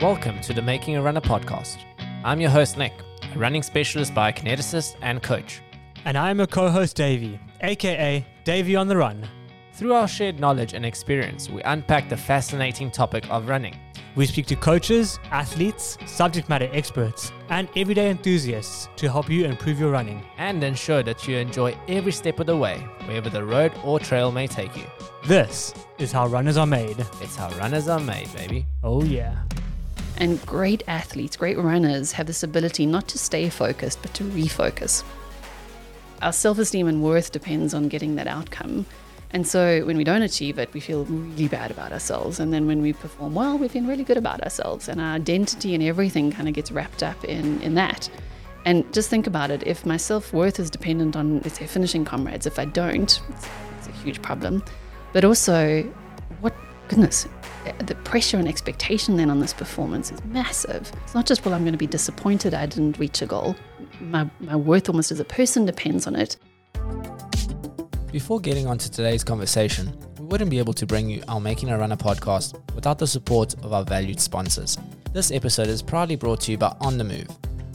Welcome to the Making a Runner podcast. I'm your host, Nick, a running specialist biokineticist and coach. And I'm a co host, Davey, aka Davey on the Run. Through our shared knowledge and experience, we unpack the fascinating topic of running. We speak to coaches, athletes, subject matter experts, and everyday enthusiasts to help you improve your running. and ensure that you enjoy every step of the way, wherever the road or trail may take you. This is how runners are made. It's how runners are made, baby. Oh, yeah. And great athletes, great runners have this ability not to stay focused, but to refocus. Our self esteem and worth depends on getting that outcome. And so when we don't achieve it, we feel really bad about ourselves. And then when we perform well, we feel really good about ourselves. And our identity and everything kind of gets wrapped up in, in that. And just think about it if my self worth is dependent on, let's say, finishing comrades, if I don't, it's, it's a huge problem. But also, what, goodness, the pressure and expectation then on this performance is massive. It's not just, well, I'm going to be disappointed I didn't reach a goal. My, my worth almost as a person depends on it. Before getting on to today's conversation, we wouldn't be able to bring you our Making a Runner podcast without the support of our valued sponsors. This episode is proudly brought to you by On the Move.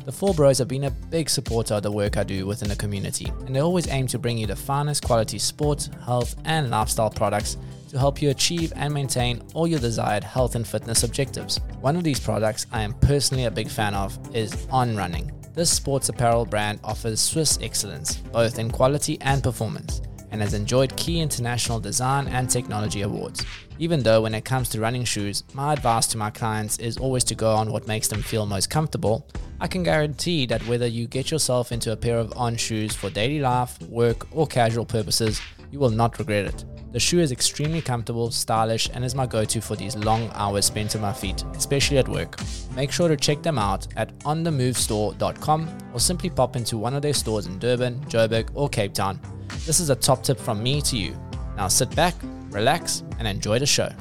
The four bros have been a big supporter of the work I do within the community, and they always aim to bring you the finest quality sports, health, and lifestyle products to help you achieve and maintain all your desired health and fitness objectives. One of these products I am personally a big fan of is On Running. This sports apparel brand offers Swiss excellence, both in quality and performance and has enjoyed key international design and technology awards. Even though when it comes to running shoes, my advice to my clients is always to go on what makes them feel most comfortable, I can guarantee that whether you get yourself into a pair of on shoes for daily life, work, or casual purposes, you will not regret it. The shoe is extremely comfortable, stylish, and is my go to for these long hours spent on my feet, especially at work. Make sure to check them out at onthemovestore.com or simply pop into one of their stores in Durban, Joburg, or Cape Town. This is a top tip from me to you. Now sit back, relax, and enjoy the show.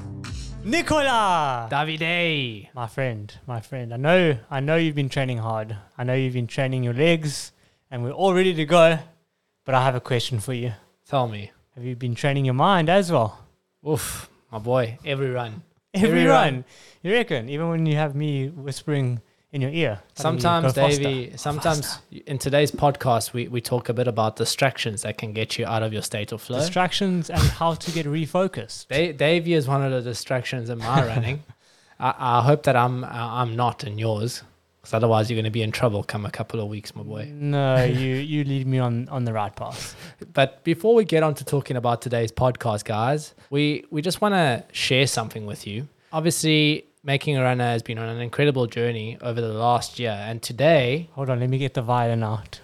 Nicola! Davide! My friend, my friend. I know, I know you've been training hard. I know you've been training your legs, and we're all ready to go. But I have a question for you. Tell me. Have you been training your mind as well? Oof, my boy, every run. Every, Every run. run. You reckon? Even when you have me whispering in your ear. you, Sometimes, "Go faster, Davey, sometimes faster." in today's podcast, we, we talk a bit about distractions that can get you out of your state of flow. distractions and how to get refocused. Da- Davey is one of the distractions in my running. I, I hope that I'm uh, I'm not in yours, because otherwise you're going to be in trouble come a couple of weeks, my boy. No, you you lead me on on the right path. But before we get on to talking about today's podcast, guys, we we just want to share something with you. Obviously, making a runner has been on an incredible journey over the last year, and today, Hold on, let me get the violin out.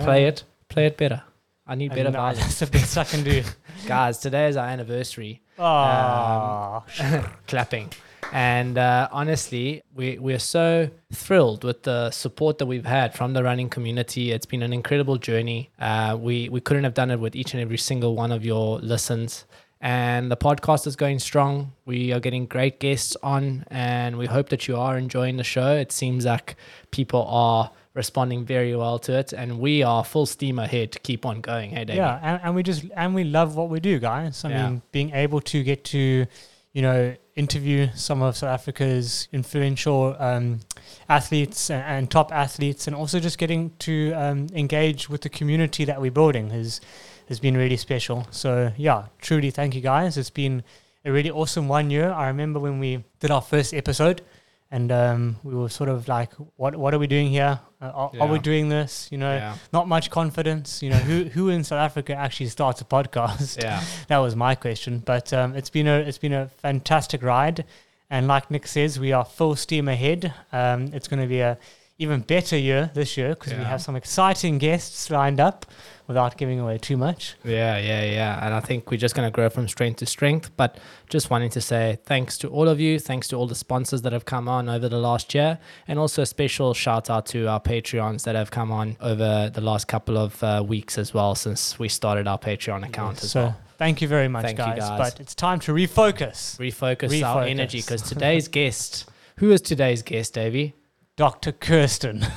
play it, play it better. I need I better violin. That's the best I can do. guys. Today is our anniversary. Oh, clapping. And uh, honestly, we, we're so thrilled with the support that we've had from the running community. It's been an incredible journey. Uh, we, we couldn't have done it with each and every single one of your listens. And the podcast is going strong. We are getting great guests on, and we hope that you are enjoying the show. It seems like people are responding very well to it, and we are full steam ahead to keep on going. Hey, David. yeah, and, and we just and we love what we do, guys. I Yeah. mean, being able to get to, you know, interview some of South Africa's influential um, athletes and, and top athletes, and also just getting to um, engage with the community that we're building has has been really special. So yeah, truly, thank you guys. It's been a really awesome one year. I remember when we did our first episode. And um, we were sort of like, "What? What are we doing here? Uh, are, are we doing this? You know, Yeah. not much confidence. You know, who who in South Africa actually starts a podcast? Yeah. That was my question. But um, it's been a it's been a fantastic ride, and like Nick says, we are full steam ahead. Um, it's going to be a even better year this year because we have some exciting guests lined up. Without giving away too much, Yeah, yeah, yeah. And I think we're just going to grow from strength to strength. But just wanting to say thanks to all of you. Thanks to all the sponsors that have come on over the last year. And also a special shout out to our Patreons that have come on over the last couple of uh, weeks as well since we started our Patreon account as so well. thank you very much, Thank you, guys. guys. But it's time to refocus. Refocus, our energy because today's guest, who is today's guest, Davey? Dr. Kirsten.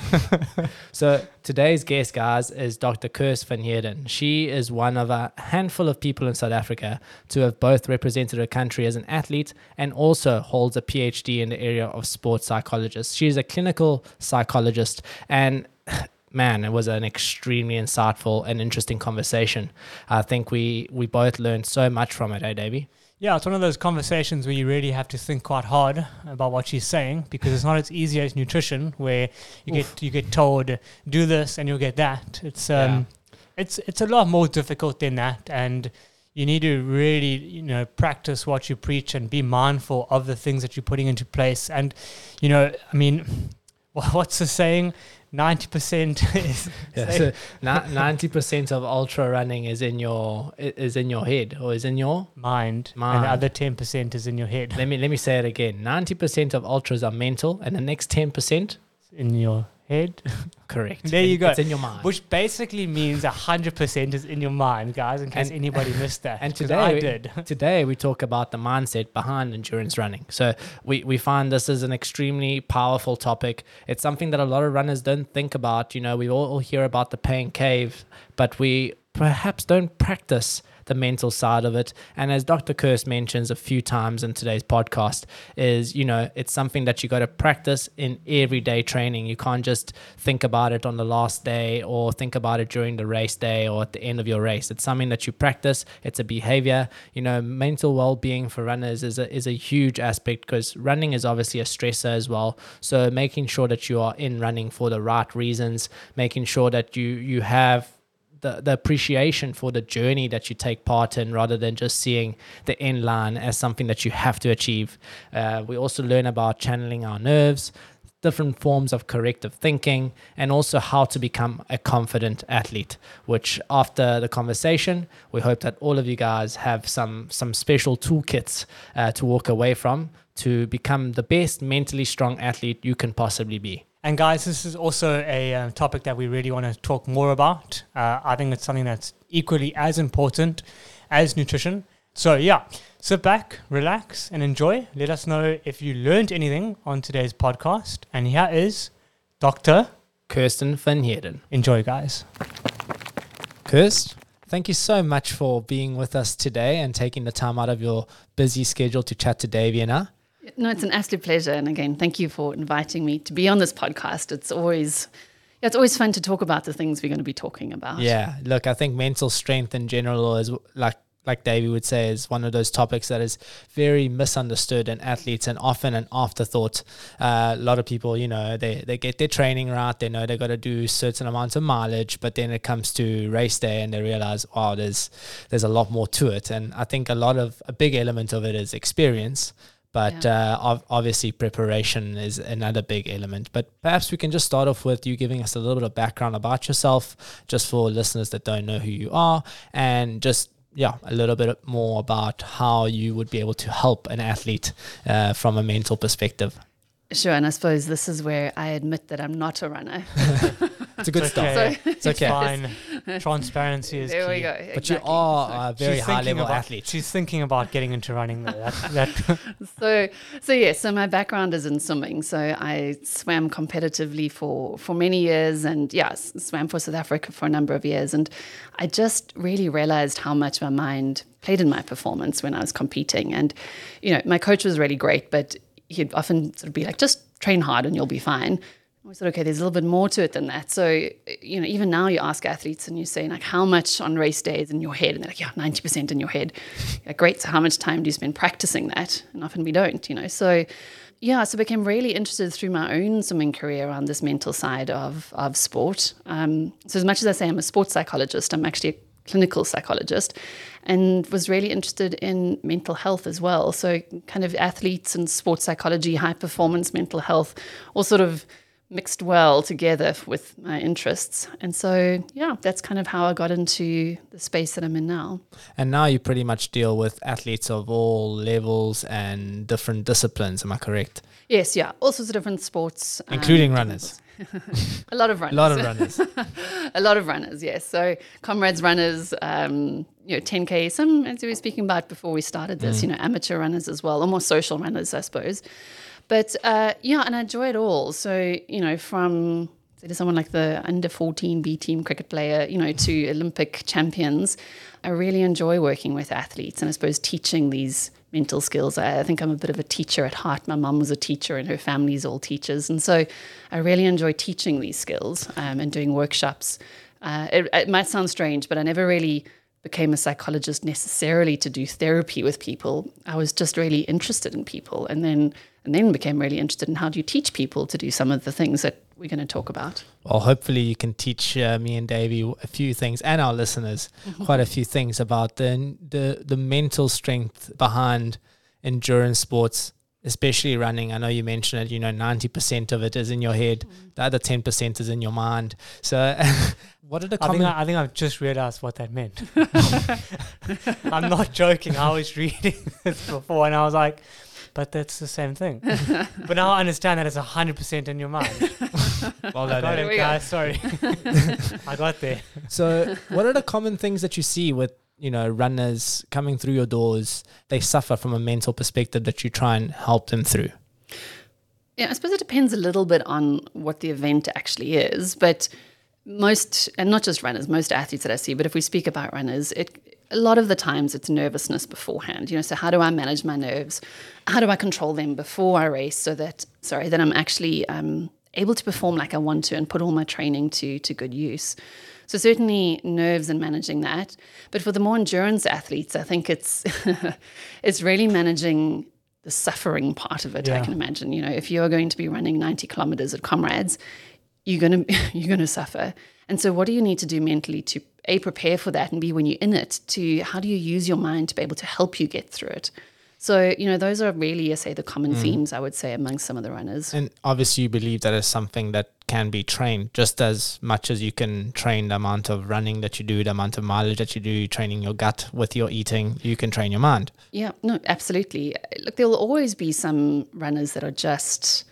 So today's guest, guys, is Dr. Kirst van Heerden. She is one of a handful of people in South Africa to have both represented her country as an athlete and also holds a PhD in the area of sports psychologist. She is a clinical psychologist and man, it was an extremely insightful and interesting conversation. I think we we both learned so much from it, eh, Davey? Yeah, it's one of those conversations where you really have to think quite hard about what she's saying because it's not as easy as nutrition where you Oof. get you get told do this and you'll get that. It's um Yeah. it's it's a lot more difficult than that and you need to really, you know, practice what you preach and be mindful of the things that you're putting into place. And, you know, I mean, what's the saying? Ninety percent is Yeah, so ninety percent of ultra running is in your is in your head or is in your mind, and the other ten percent is in your head, let me let me say it again. Ninety percent of ultras are mental, and the next ten percent, in your head. correct. There you go. It's in your mind. Which basically means hundred percent is in your mind, guys. In case And- anybody missed that, And today I we- did. Today we talk about the mindset behind endurance running. So we, we find this is an extremely powerful topic. It's something that a lot of runners don't think about. You know, we all, all hear about the pain cave, but we perhaps don't practice the mental side of it. And as Dr. Kirst mentions a few times in today's podcast, is you know, it's something that you got to practice in everyday training. You can't just think about it on the last day or think about it during the race day or at the end of your race. It's something that you practice. It's a behavior. You know, mental well-being for runners is a is a huge aspect because running is obviously a stressor as well. So making sure that you are in running for the right reasons, making sure that you you have the, the appreciation for the journey that you take part in rather than just seeing the end line as something that you have to achieve. Uh, we also learn about channeling our nerves, different forms of corrective thinking, and also how to become a confident athlete. Which, after the conversation, we hope that all of you guys have some some special toolkits uh, to walk away from to become the best mentally strong athlete you can possibly be. And guys, this is also a uh, topic that we really want to talk more about. Uh, I think it's something that's equally as important as nutrition. So yeah, sit back, relax, and enjoy. Let us know if you learned anything on today's podcast. And here is Doctor. Kirsten van Heerden. Enjoy, guys. Kirst, thank you so much for being with us today and taking the time out of your busy schedule to chat to Davey and I. No, it's an absolute pleasure. And again, thank you for inviting me to be on this podcast. It's always it's always fun to talk about the things we're going to be talking about. Yeah, look, I think mental strength in general is like like Davey would say is one of those topics that is very misunderstood in athletes and often an afterthought. Uh, a lot of people, you know, they, they get their training right, they know they got to do certain amounts of mileage, but then it comes to race day and they realize, wow, there's there's a lot more to it. And I think a lot of a big element of it is experience. But Yeah. uh, ob- obviously, preparation is another big element. But perhaps we can just start off with you giving us a little bit of background about yourself, just for listeners that don't know who you are, and just yeah, a little bit more about how you would be able to help an athlete uh, from a mental perspective. Sure. And I suppose this is where I admit that I'm not a runner. It's a good It's start. okay. So- It's okay. Fine. Transparency is there key. we go. But you are So- a very She's high thinking level about, athlete. She's thinking about getting into running though. That, that so so yeah so my background is in swimming so i swam competitively for for many years and yeah swam for south africa for a number of years and i just really realized how much my mind played in my performance when i was competing and you know my coach was really great but he'd often sort of be like just train hard and you'll be fine We said, okay, there's a little bit more to it than that. So, you know, even now you ask athletes and you say, like, how much on race day is in your head? And they're like, yeah, 90% in your head. Great. So, how much time do you spend practicing that? And often we don't, you know. So, yeah, so I became really interested through my own swimming career around this mental side of, of sport. Um, so, as much as I say I'm a sports psychologist, I'm actually a clinical psychologist and was really interested in mental health as well. So, kind of athletes and sports psychology, high performance mental health, all sort of mixed well together with my interests. And so, yeah, that's kind of how I got into the space that I'm in now. And now you pretty much deal with athletes of all levels and different disciplines. Am I correct? Yes, yeah, all sorts of different sports, um, Including runners. a lot of runners. A lot of runners. a lot of runners. Yes, so comrades runners, um, you know, 10k. Some as we were speaking about before we started this, you know, amateur runners as well, or more social runners, I suppose. But uh, yeah, and I enjoy it all. So, you know, from say to someone like the under 14 B team cricket player, you know, to Olympic champions, I really enjoy working with athletes and I suppose teaching these mental skills. I, I think I'm a bit of a teacher at heart. My mum was a teacher and her family's all teachers. And so I really enjoy teaching these skills um, and doing workshops. Uh, it, it might sound strange, but I never really became a psychologist necessarily to do therapy with people. I was just really interested in people and then and then became really interested in how do you teach people to do some of the things that we're going to talk about. Well, hopefully you can teach uh, me and Davey a few things and our listeners mm-hmm. quite a few things about the, the the mental strength behind endurance sports, especially running. I know you mentioned it. You know, ninety percent of it is in your head. Mm. The other ten percent is in your mind. So, what are the? I think I, I think I've just realized what that meant. I'm not joking. I was reading this before, and I was like but that's the same thing. but now I understand that it's hundred percent in your mind. well done, got it, guys. Sorry, I got there. So, what are the common things that you see with you know runners coming through your doors? They suffer from a mental perspective that you try and help them through. Yeah, I suppose it depends a little bit on what the event actually is, but most, and not just runners, most athletes that I see, but if we speak about runners, it a lot of the times it's nervousness beforehand. You know, so how do I manage my nerves? How do I control them before I race so that sorry that I'm actually um, able to perform like I want to and put all my training to to good use. So certainly nerves and managing that. But for the more endurance athletes, I think it's it's really managing the suffering part of it. Yeah. I can imagine. You know, if you're going to be running 90 kilometers at Comrades, you're gonna you're gonna suffer. And so, what do you need to do mentally to a prepare for that, and b when you're in it, to how do you use your mind to be able to help you get through it? So, you know, those are really, I say, the common mm. themes I would say amongst some of the runners. And obviously, you believe that is something that can be trained just as much as you can train the amount of running that you do, the amount of mileage that you do, training your gut with your eating, you can train your mind. Yeah, no, absolutely. Look, there will always be some runners that are just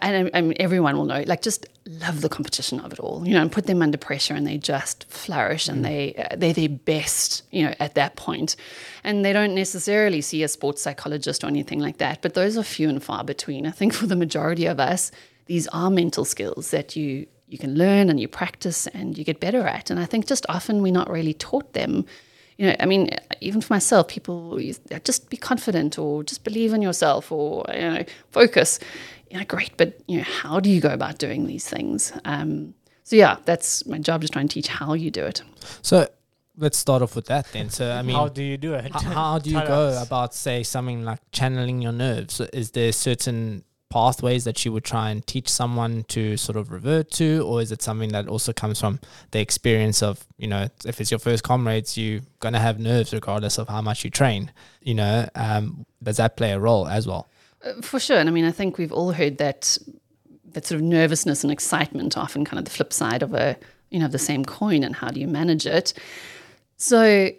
and I, I everyone will know, like just love the competition of it all, you know, and put them under pressure and they just flourish and mm. they they're their best, you know, at that point. And they don't necessarily see a sports psychologist or anything like that, but those are few and far between. I think for the majority of us, these are mental skills that you you can learn and you practice and you get better at. And I think just often we're not really taught them. You know, I mean, even for myself, people just be confident or just believe in yourself or you know, focus yeah, great, but you know, how do you go about doing these things? Um, so yeah, that's my job, just trying to teach how you do it. So let's start off with that then. So I mean, how do you do it? How, how do you go us. about say something like channeling your nerves? Is there certain pathways that you would try and teach someone to sort of revert to, or is it something that also comes from the experience of you know if it's your first comrades, you're gonna have nerves regardless of how much you train. You know, um, does that play a role as well? For sure. And I mean, I think we've all heard that that sort of nervousness and excitement often kind of the flip side of a you know the same coin and how do you manage it? So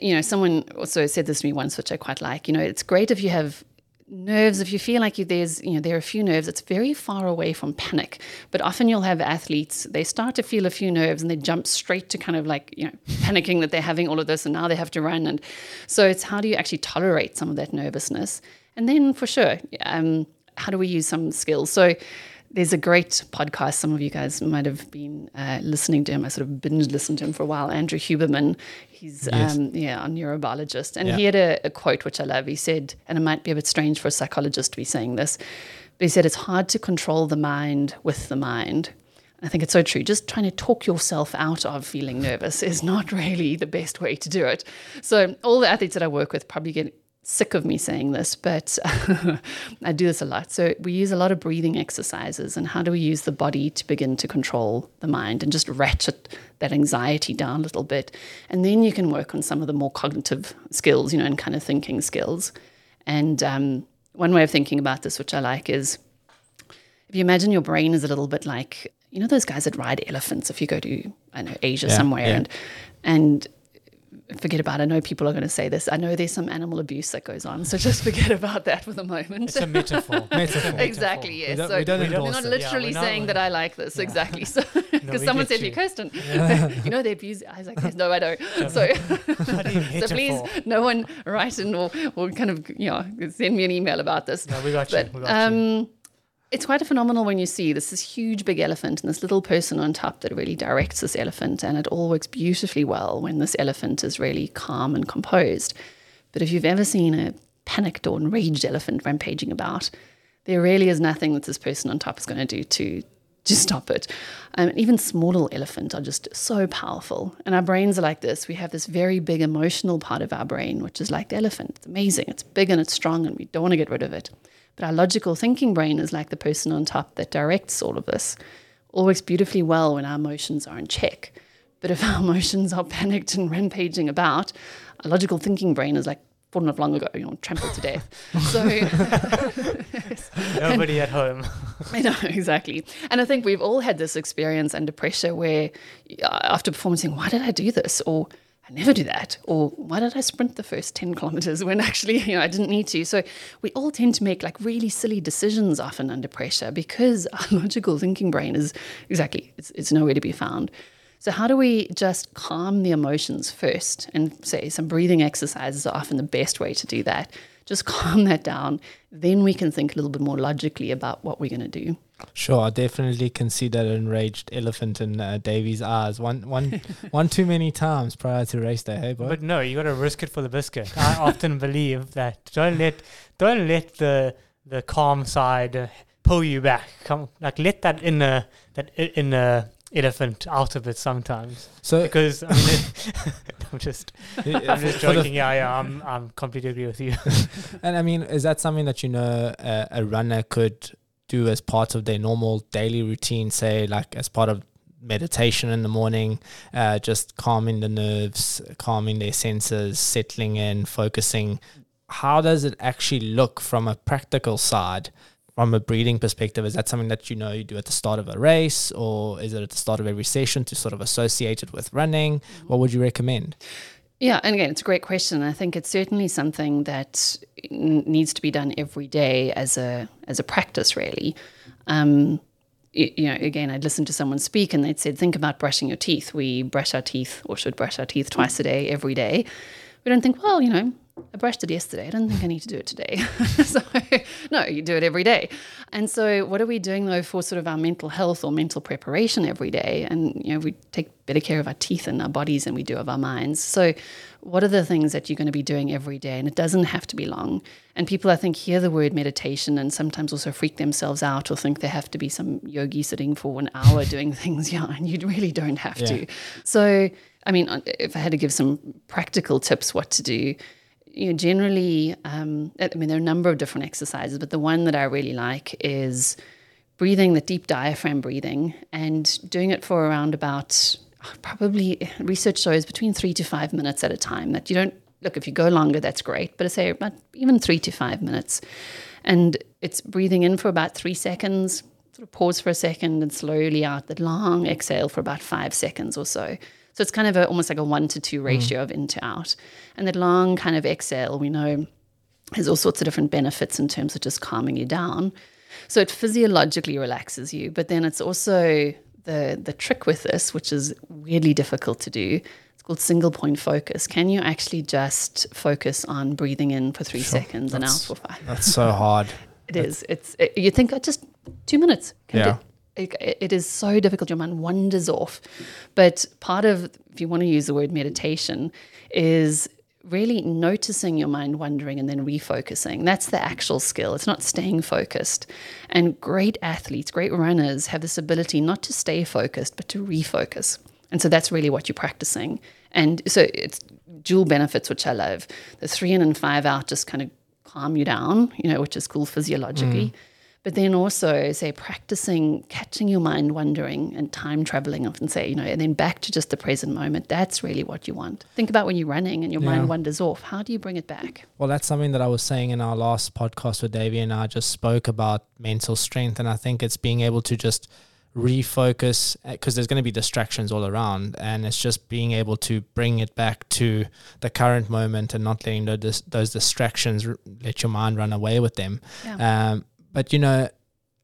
you know someone also said this to me once which i quite like. You know it's great if you have nerves. If you feel like you, there's you know there are a few nerves it's very far away from panic. But often you'll have athletes they start to feel a few nerves and they jump straight to kind of like you know panicking that they're having all of this and now they have to run. And so it's how do you actually tolerate some of that nervousness and then for sure, um, how do we use some skills? So there's a great podcast. Some of you guys might have been uh, listening to him. I sort of binge listened to him for a while. Andrew Huberman, he's yes. um, yeah a neurobiologist, and yeah. he had a, a, quote which I love. He said, and it might be a bit strange for a psychologist to be saying this, but he said it's hard to control the mind with the mind. I think it's so true. Just trying to talk yourself out of feeling nervous is not really the best way to do it. So all the athletes that I work with probably get sick of me saying this, but I do this a lot. So we use a lot of breathing exercises and how do we use the body to begin to control the mind and just ratchet that anxiety down a little bit. And then you can work on some of the more cognitive skills, you know, and kind of thinking skills. And um, one way of thinking about this, which I like, is if you imagine your brain is a little bit like, you know, those guys that ride elephants if you go to, I know, Asia yeah, somewhere. Yeah. And, and forget about. I know people are going to say this. I know there's some animal abuse that goes on, so just forget about that for the moment. It's a metaphor. Metaphor. exactly. We Yes. don't- so we don't we're endorse not literally Yeah, not- saying that I like this. Exactly. So we because someone get said you. Kirsten, you know they abuse. I was like, yes, no, I don't. So. So please, no one write in or, or kind of you know send me an email about this. No, we got you. We got you. Um, it's quite a phenomenal when you see this this huge big elephant and this little person on top that really directs this elephant, and it all works beautifully well when this elephant is really calm and composed. But if you've ever seen a panicked or enraged elephant rampaging about, there really is nothing that this person on top is going to do to to stop it. Um, even small elephants are just so powerful. And our brains are like this. We have this very big emotional part of our brain, which is like the elephant. It's amazing. It's big and it's strong, and we don't want to get rid of it. But our logical thinking brain is like the person on top that directs all of this. All works beautifully well when our emotions are in check. But if our emotions are panicked and rampaging about, our logical thinking brain is like fallen off long ago, you know, trampled to death. So Nobody at home. I know, exactly. And I think we've all had this experience under pressure where uh, after performing, why did I do this? Or I never do that. Or why did I sprint the first 10 kilometers when actually, you know, I didn't need to? So we all tend to make like really silly decisions often under pressure because our logical thinking brain is exactly, it's, it's nowhere to be found. So, how do we just calm the emotions first? And say some breathing exercises are often the best way to do that. Just calm that down. Then we can think a little bit more logically about what we're going to do. Sure, I definitely can see that enraged elephant in uh, Davey's eyes. One, one, one too many times prior to race day. Hey, boy. But no, you got to risk it for the biscuit. I often believe that don't let don't let the the calm side uh, pull you back. Come, like let that inner that inner elephant out of it sometimes. so, Because I mean, I'm just I'm just joking. Yeah, yeah, I'm I'm completely agree with you. and I mean, is that something that you know uh, a runner could do as part of their normal daily routine? Say, like as part of meditation in the morning, uh, just calming the nerves, calming their senses, settling in, focusing. How does it actually look from a practical side? From a breathing perspective, is that something that you know you do at the start of a race, or is it at the start of every session to sort of associate it with running? What would you recommend? Yeah, and again, it's a great question. I think it's certainly something that needs to be done every day as a as a practice, really. Um, you know, again, I'd listened to someone speak, and they'd said, "Think about brushing your teeth. We brush our teeth, or should brush our teeth twice a day, every day. We don't think, well, you know, I brushed it yesterday. I don't think I need to do it today. so, no, you do it every day. And so, what are we doing though for sort of our mental health or mental preparation every day? And you know, we take better care of our teeth and our bodies than we do of our minds. So, what are the things that you're going to be doing every day? And it doesn't have to be long. And people, I think, hear the word meditation and sometimes also freak themselves out or think they have to be some yogi sitting for an hour doing things. Yeah, and you really don't have Yeah. to. So, I mean, uh, if I had to give some practical tips what to do, you know, generally, um, I mean, there are a number of different exercises, but the one that I really like is breathing, the deep diaphragm breathing, and doing it for around about probably research shows between three to five minutes at a time. That you don't look if you go longer, that's great, but I say about even three to five minutes, and it's breathing in for about three seconds, sort of pause for a second, and slowly out. That long exhale for about five seconds or so. So it's kind of a, almost like a one to two mm. ratio of in to out. And that long kind of exhale, we know, has all sorts of different benefits in terms of just calming you down. So it physiologically relaxes you, but then it's also the the trick with this, which is weirdly difficult to do. It's called single point focus. Can you actually just focus on breathing in for three Sure. seconds and out for five? That's so hard. It is. It's. It, you think oh, just two minutes. Can Yeah. It, it is so difficult. Your mind wanders off. But part of, if you want to use the word meditation, is really noticing your mind wandering and then refocusing. That's the actual skill. It's not staying focused. And great athletes, great runners have this ability not to stay focused, but to refocus. And so that's really what you're practicing. And so it's dual benefits, which I love. The three in and five out just kind of calm you down, you know, which is cool physiologically. Mm. But then also, say, practicing catching your mind wandering and time traveling, often say, you know, and then back to just the present moment. That's really what you want. Think about when you're running and your Yeah. mind wanders off. How do you bring it back? Well, that's something that I was saying in our last podcast with Davey and I just spoke about mental strength. And I think it's being able to just refocus because there's going to be distractions all around and it's just being able to bring it back to the current moment and not letting those, those distractions let your mind run away with them Yeah. um, but you know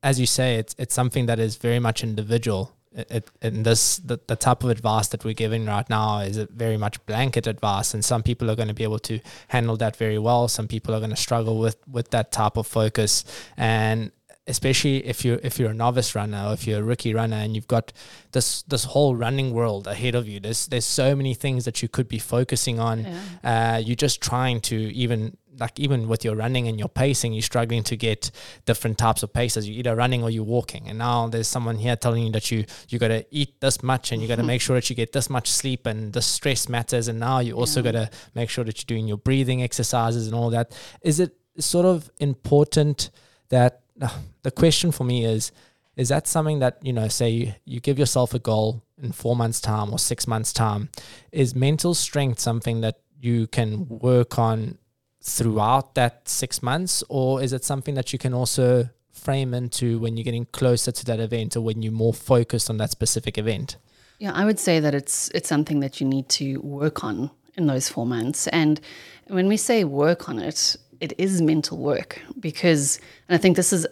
as you say it's it's something that is very much individual. It, it, and this the, the type of advice that we're giving right now is a very much blanket advice. And some people are going to be able to handle that very well. Some people are going to struggle with with that type of focus. And especially if you're if you're a novice runner or if you're a rookie runner and you've got this this whole running world ahead of you. There's there's so many things that you could be focusing on. Yeah. uh, you're just trying to even like even with your running and your pacing you're struggling to get different types of paces. You're either running or you're walking. And now there's someone here telling you that you you got to eat this much and you got to make sure that you get this much sleep and the stress matters. And now you also Yeah. got to make sure that you're doing your breathing exercises and all that. Is it sort of important that the question for me is is that something that you know say you, you give yourself a goal in four months time or six months time is mental strength something that you can work on throughout that six months or is it something that you can also frame into when you're getting closer to that event or when you're more focused on that specific event Yeah, I would say that it's it's something that you need to work on in those four months. And when we say work on it, it is mental work because, and I think this is,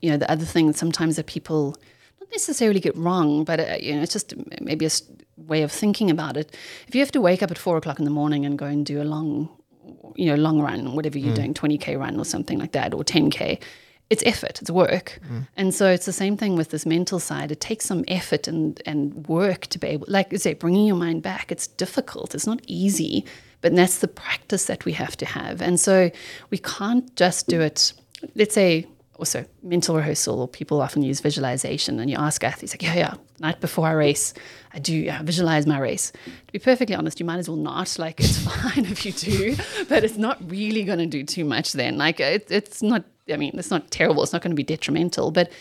you know, the other thing sometimes that people not necessarily get wrong, but uh, you know, it's just maybe a way of thinking about it. If you have to wake up at four o'clock in the morning and go and do a long, you know, long run, whatever you're doing, twenty k run or something like that, or ten k, it's effort, it's work. And so it's the same thing with this mental side. It takes some effort and, and work to be able, like I say, bringing your mind back. It's difficult, it's not easy, but that's the practice that we have to have. And so we can't just do it, let's say, also mental rehearsal, or people often use visualization. And you ask athletes, like, yeah, yeah, night before I race, I do visualize my race. To be perfectly honest, you might as well not. Like, it's fine if you do, but it's not really going to do too much then. Like, it, it's not, I mean, it's not terrible. It's not going to be detrimental, but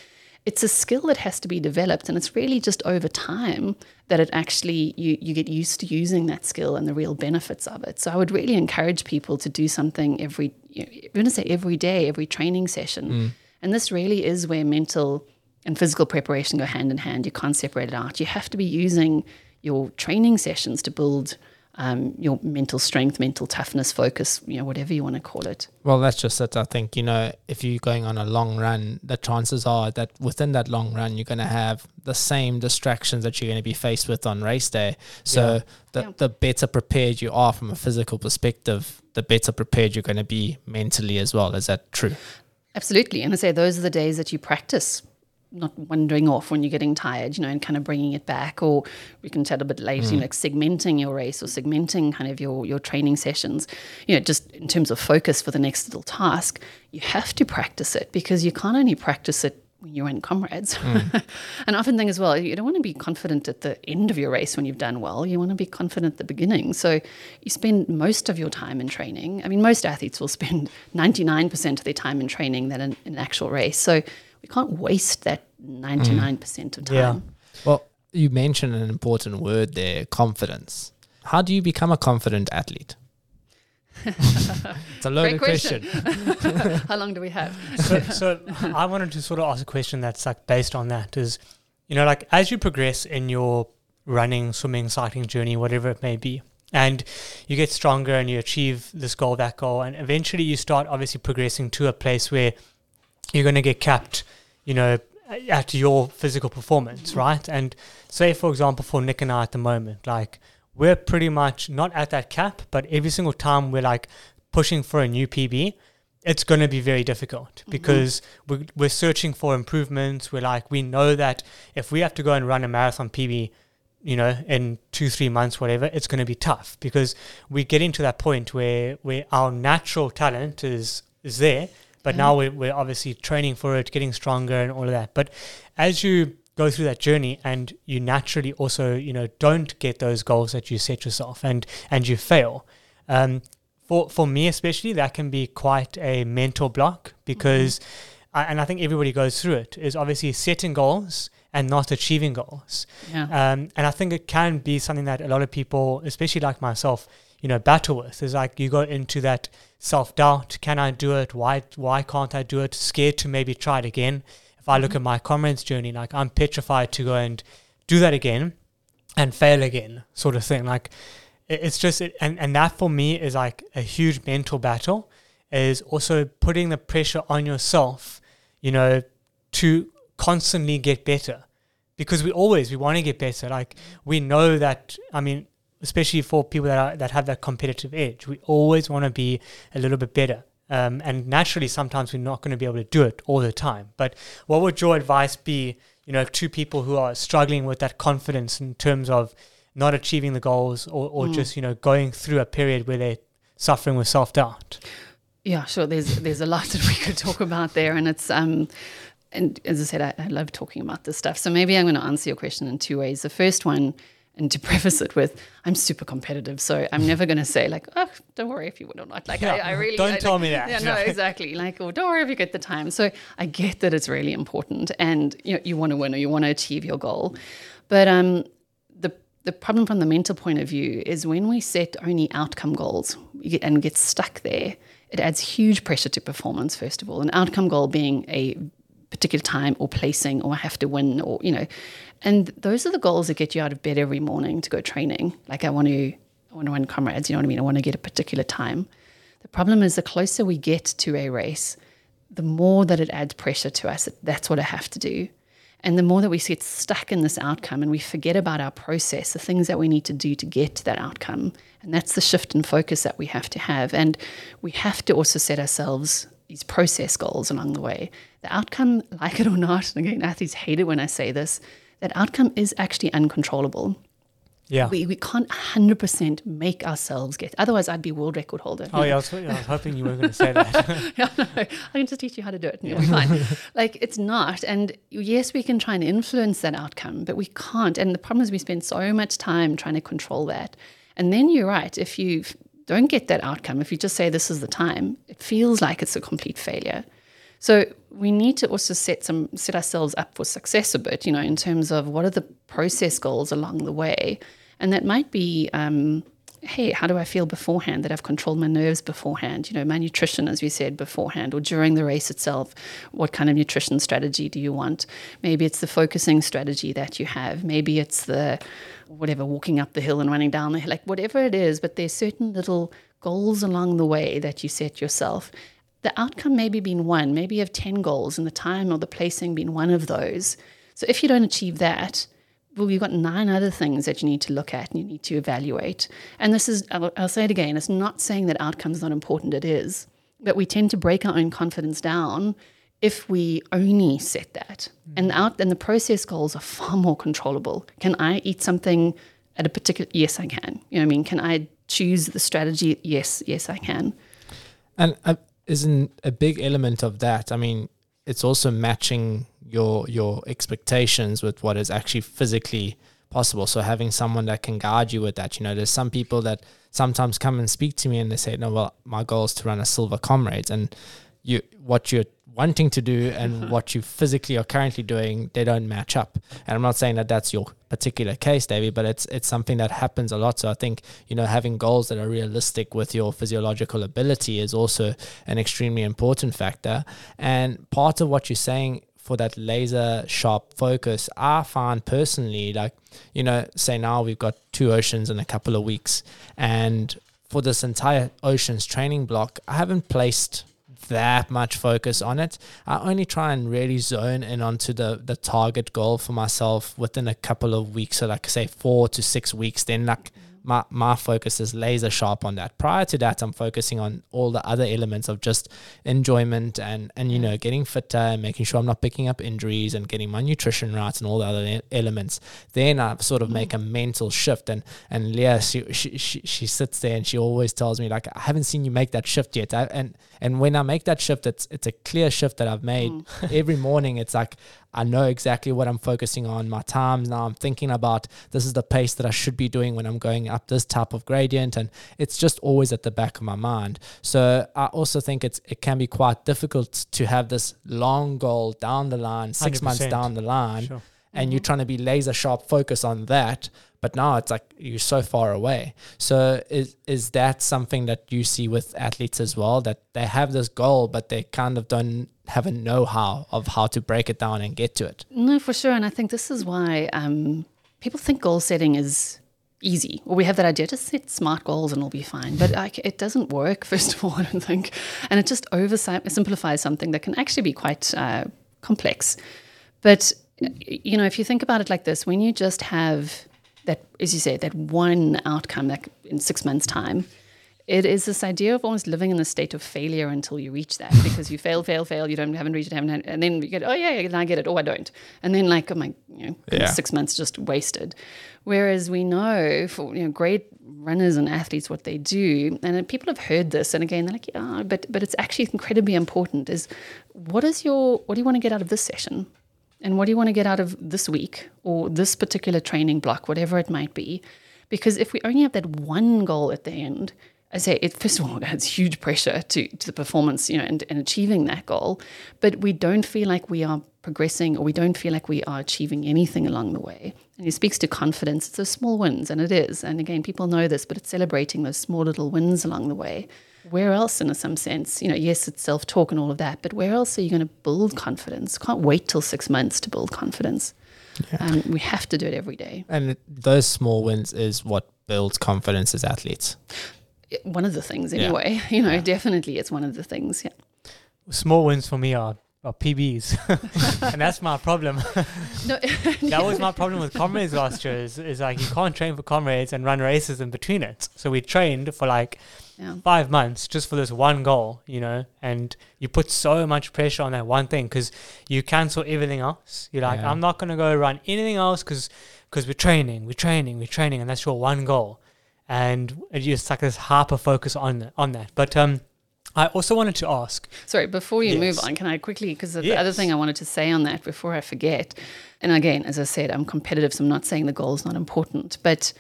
it's a skill that has to be developed. And it's really just over time that it actually, you, you get used to using that skill and the real benefits of it. So I would really encourage people to do something every, you know, I'm going to say every day, every training session. Mm. And this really is where mental and physical preparation go hand in hand. You can't separate it out. You have to be using your training sessions to build um, your mental strength, mental toughness, focus, you know, whatever you want to call it. Well, that's just it. I think, you know, if you're going on a long run, the chances are that within that long run, you're going to have the same distractions that you're going to be faced with on race day. So Yeah. the, Yeah. the better prepared you are from a physical perspective, the better prepared you're going to be mentally as well. Is that true? Absolutely. And I say those are the days that you practice not wandering off when you're getting tired, you know, and kind of bringing it back. Or we can chat a bit later, you mm. know, like segmenting your race or segmenting kind of your, your training sessions, you know, just in terms of focus for the next little task. You have to practice it because you can't only practice it when you're in comrades. Mm. and I often think as well, you don't want to be confident at the end of your race when you've done well. You want to be confident at the beginning. So you spend most of your time in training. I mean, most athletes will spend 99% of their time in training than in, in an actual race. So we can't waste that 99% of time. Yeah. Well, you mentioned an important word there confidence. How do you become a confident athlete? it's a loaded Great question. question. How long do we have? so, so I wanted to sort of ask a question that's like based on that is, you know, like as you progress in your running, swimming, cycling journey, whatever it may be, and you get stronger and you achieve this goal, that goal, and eventually you start obviously progressing to a place where you're going to get capped, you know, at your physical performance, mm-hmm. right? And say, for example, for Nick and I at the moment, like we're pretty much not at that cap, but every single time we're like pushing for a new PB, it's going to be very difficult mm-hmm. because we're, we're searching for improvements. We're like, we know that if we have to go and run a marathon PB, you know, in two, three months, whatever, it's going to be tough because we're getting to that point where, where our natural talent is, is there, but now we're, we're obviously training for it, getting stronger and all of that. But as you go through that journey and you naturally also, you know, don't get those goals that you set yourself and, and you fail, um, for for me especially that can be quite a mental block because I, and I think everybody goes through it is obviously setting goals and not achieving goals Yeah. um, and I think it can be something that a lot of people especially like myself you know battle with is like you go into that self doubt can I do it why why can't I do it scared to maybe try it again if I look mm-hmm. at my comrades' journey, like I'm petrified to go and do that again and fail again, sort of thing. Like it's just, it, and and that for me is like a huge mental battle. Is also putting the pressure on yourself, you know, to constantly get better, because we always we want to get better. Like we know that. I mean, especially for people that are, that have that competitive edge, we always want to be a little bit better. Um, and naturally, sometimes we're not going to be able to do it all the time. But what would your advice be, you know, to people who are struggling with that confidence in terms of not achieving the goals or, or mm. just, you know, going through a period where they're suffering with self doubt? Yeah, sure. There's there's a lot that we could talk about there, and it's um, and as I said, I, I love talking about this stuff. So maybe I'm going to answer your question in two ways. The first one and to preface it with, I'm super competitive, so I'm never going to say like, oh, don't worry if you win or not. Like, yeah, I, I, really don't I, tell like, me that. Yeah, no, exactly. Like, or don't worry if you get the time. So I get that it's really important, and you know, you want to win or you want to achieve your goal, but um, the the problem from the mental point of view is when we set only outcome goals and get stuck there, it adds huge pressure to performance. First of all, an outcome goal being a particular time or placing or I have to win or you know and those are the goals that get you out of bed every morning to go training. Like I want to I want to win comrades you know what I mean? I want to get a particular time. The problem is the closer we get to a race the more that it adds pressure to us. That's what I have to do. And the more that we get stuck in this outcome and we forget about our process the things that we need to do to get to that outcome. And that's the shift in focus that we have to have. And we have to also set ourselves these process goals along the way. The outcome, like it or not, and again, athletes hate it when I say this, that outcome is actually uncontrollable. Yeah. We, we can't 100% make ourselves get, otherwise, I'd be world record holder. Oh, yeah I, was, I was, hoping you were going to say that. yeah, no, I can just teach you how to do it and you'll be fine. like, it's not. And yes, we can try and influence that outcome, but we can't. And the problem is, we spend so much time trying to control that. And then you're right. If you don't get that outcome, if you just say this is the time, it feels like it's a complete failure. So we need to also set some set ourselves up for success a bit, you know, in terms of what are the process goals along the way, and that might be. Um, hey, how do I feel beforehand that I've controlled my nerves beforehand? You know, my nutrition, as we said beforehand, or during the race itself, what kind of nutrition strategy do you want? Maybe it's the focusing strategy that you have. Maybe it's the whatever, walking up the hill and running down the hill, like whatever it is, but there's certain little goals along the way that you set yourself. The outcome maybe being one, maybe you have 10 goals and the time or the placing being one of those. So if you don't achieve that, well, you've got nine other things that you need to look at and you need to evaluate. And this is, I'll, I'll say it again, it's not saying that outcome's not important, it is. But we tend to break our own confidence down if we only set that. Mm. And out and the process goals are far more controllable. Can I eat something at a particular yes I can. You know what I mean? Can I choose the strategy? Yes, yes I can. And uh, isn't a big element of that? I mean, it's also matching your your expectations with what is actually physically possible. So having someone that can guide you with that. You know, there's some people that sometimes come and speak to me and they say, "No, well, my goal is to run a silver comrades," and you what you're wanting to do and mm-hmm. what you physically are currently doing, they don't match up. And I'm not saying that that's your particular case, David, but it's it's something that happens a lot. So I think you know having goals that are realistic with your physiological ability is also an extremely important factor. And part of what you're saying for that laser sharp focus, I find personally like you know say now we've got two oceans in a couple of weeks and for this entire oceans training block, I haven't placed that much focus on it. I only try and really zone in onto the the target goal for myself within a couple of weeks. So like say four to six weeks. Then like my, my focus is laser sharp on that. Prior to that, I'm focusing on all the other elements of just enjoyment and, and you know, getting fitter and making sure I'm not picking up injuries and getting my nutrition right and all the other elements. Then I sort of make a mental shift. And, and Leah, she, she, she, she sits there and she always tells me, like, I haven't seen you make that shift yet. I, and, and when I make that shift, it's, it's a clear shift that I've made. Mm. Every morning, it's like, I know exactly what I'm focusing on. My times now, I'm thinking about this is the pace that I should be doing when I'm going up this type of gradient, and it's just always at the back of my mind. So I also think it's it can be quite difficult to have this long goal down the line, 6 100%. months down the line, sure. and mm-hmm. you're trying to be laser sharp focus on that. But now it's like you're so far away. So is is that something that you see with athletes as well that they have this goal, but they kind of don't have a know-how of how to break it down and get to it. No, for sure. And I think this is why um, people think goal setting is easy. Or we have that idea, just set smart goals and it'll be fine. But like, it doesn't work, first of all, I don't think. And it just oversimplifies something that can actually be quite uh, complex. But, you know, if you think about it like this, when you just have that, as you say, that one outcome like in six months' time, it is this idea of almost living in a state of failure until you reach that because you fail, fail, fail, you don't haven't reached it, haven't, and then you get, oh yeah, yeah, I get it, oh I don't, and then like, oh my, you know, Yeah. six months just wasted. Whereas we know for you know great runners and athletes what they do, and people have heard this, and again they're like, yeah, but but it's actually incredibly important. Is what is your what do you want to get out of this session? And what do you want to get out of this week or this particular training block, whatever it might be? Because if we only have that one goal at the end, I say it first of all, it adds huge pressure to, to the performance, you know, and, and achieving that goal. But we don't feel like we are progressing or we don't feel like we are achieving anything along the way. And it speaks to confidence. It's those small wins, and it is. And again, people know this, but it's celebrating those small little wins along the way. Where else, in some sense, you know, yes, it's self talk and all of that, but where else are you going to build confidence? Can't wait till six months to build confidence. Um, we have to do it every day. And those small wins is what builds confidence as athletes. One of the things, Yeah. anyway. You know, definitely, it's one of the things. Yeah. Small wins for me are, are PBs, and that's my problem. No, that was my problem with comrades last year. Is, is like you can't train for comrades and run races in between it. So we trained for like yeah. five months just for this one goal, you know, and you put so much pressure on that one thing because you cancel everything else. You're like, Yeah. I'm not going to go run anything else because because we're training, we're training, we're training, and that's your one goal. And just like this hyper focus on that, on that. But um, I also wanted to ask, Sorry, before you move on, can I quickly, because the other thing I wanted to say on that before I forget, and again, as I said, I'm competitive, so I'm not saying the goal is not important, but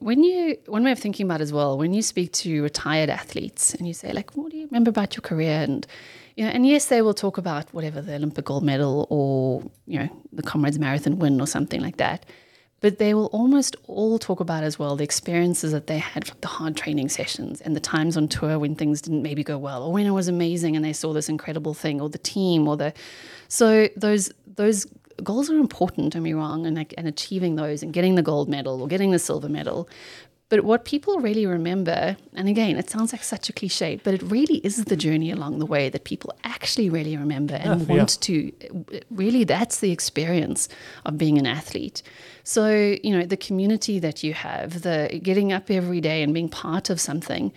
when you, one way of thinking about it as well, when you speak to retired athletes and you say, like, what do you remember about your career? And, you know, and yes, they will talk about whatever the Olympic gold medal or, you know, the Comrades Marathon win or something like that. But they will almost all talk about as well the experiences that they had from the hard training sessions and the times on tour when things didn't maybe go well, or when it was amazing and they saw this incredible thing, or the team, or the so those those goals are important. Don't be wrong, and like, and achieving those and getting the gold medal or getting the silver medal. But what people really remember, and again, it sounds like such a cliche, but it really is the journey along the way that people actually really remember and Yeah, yeah. want to. Really, that's the experience of being an athlete. So, you know, the community that you have, the getting up every day and being part of something.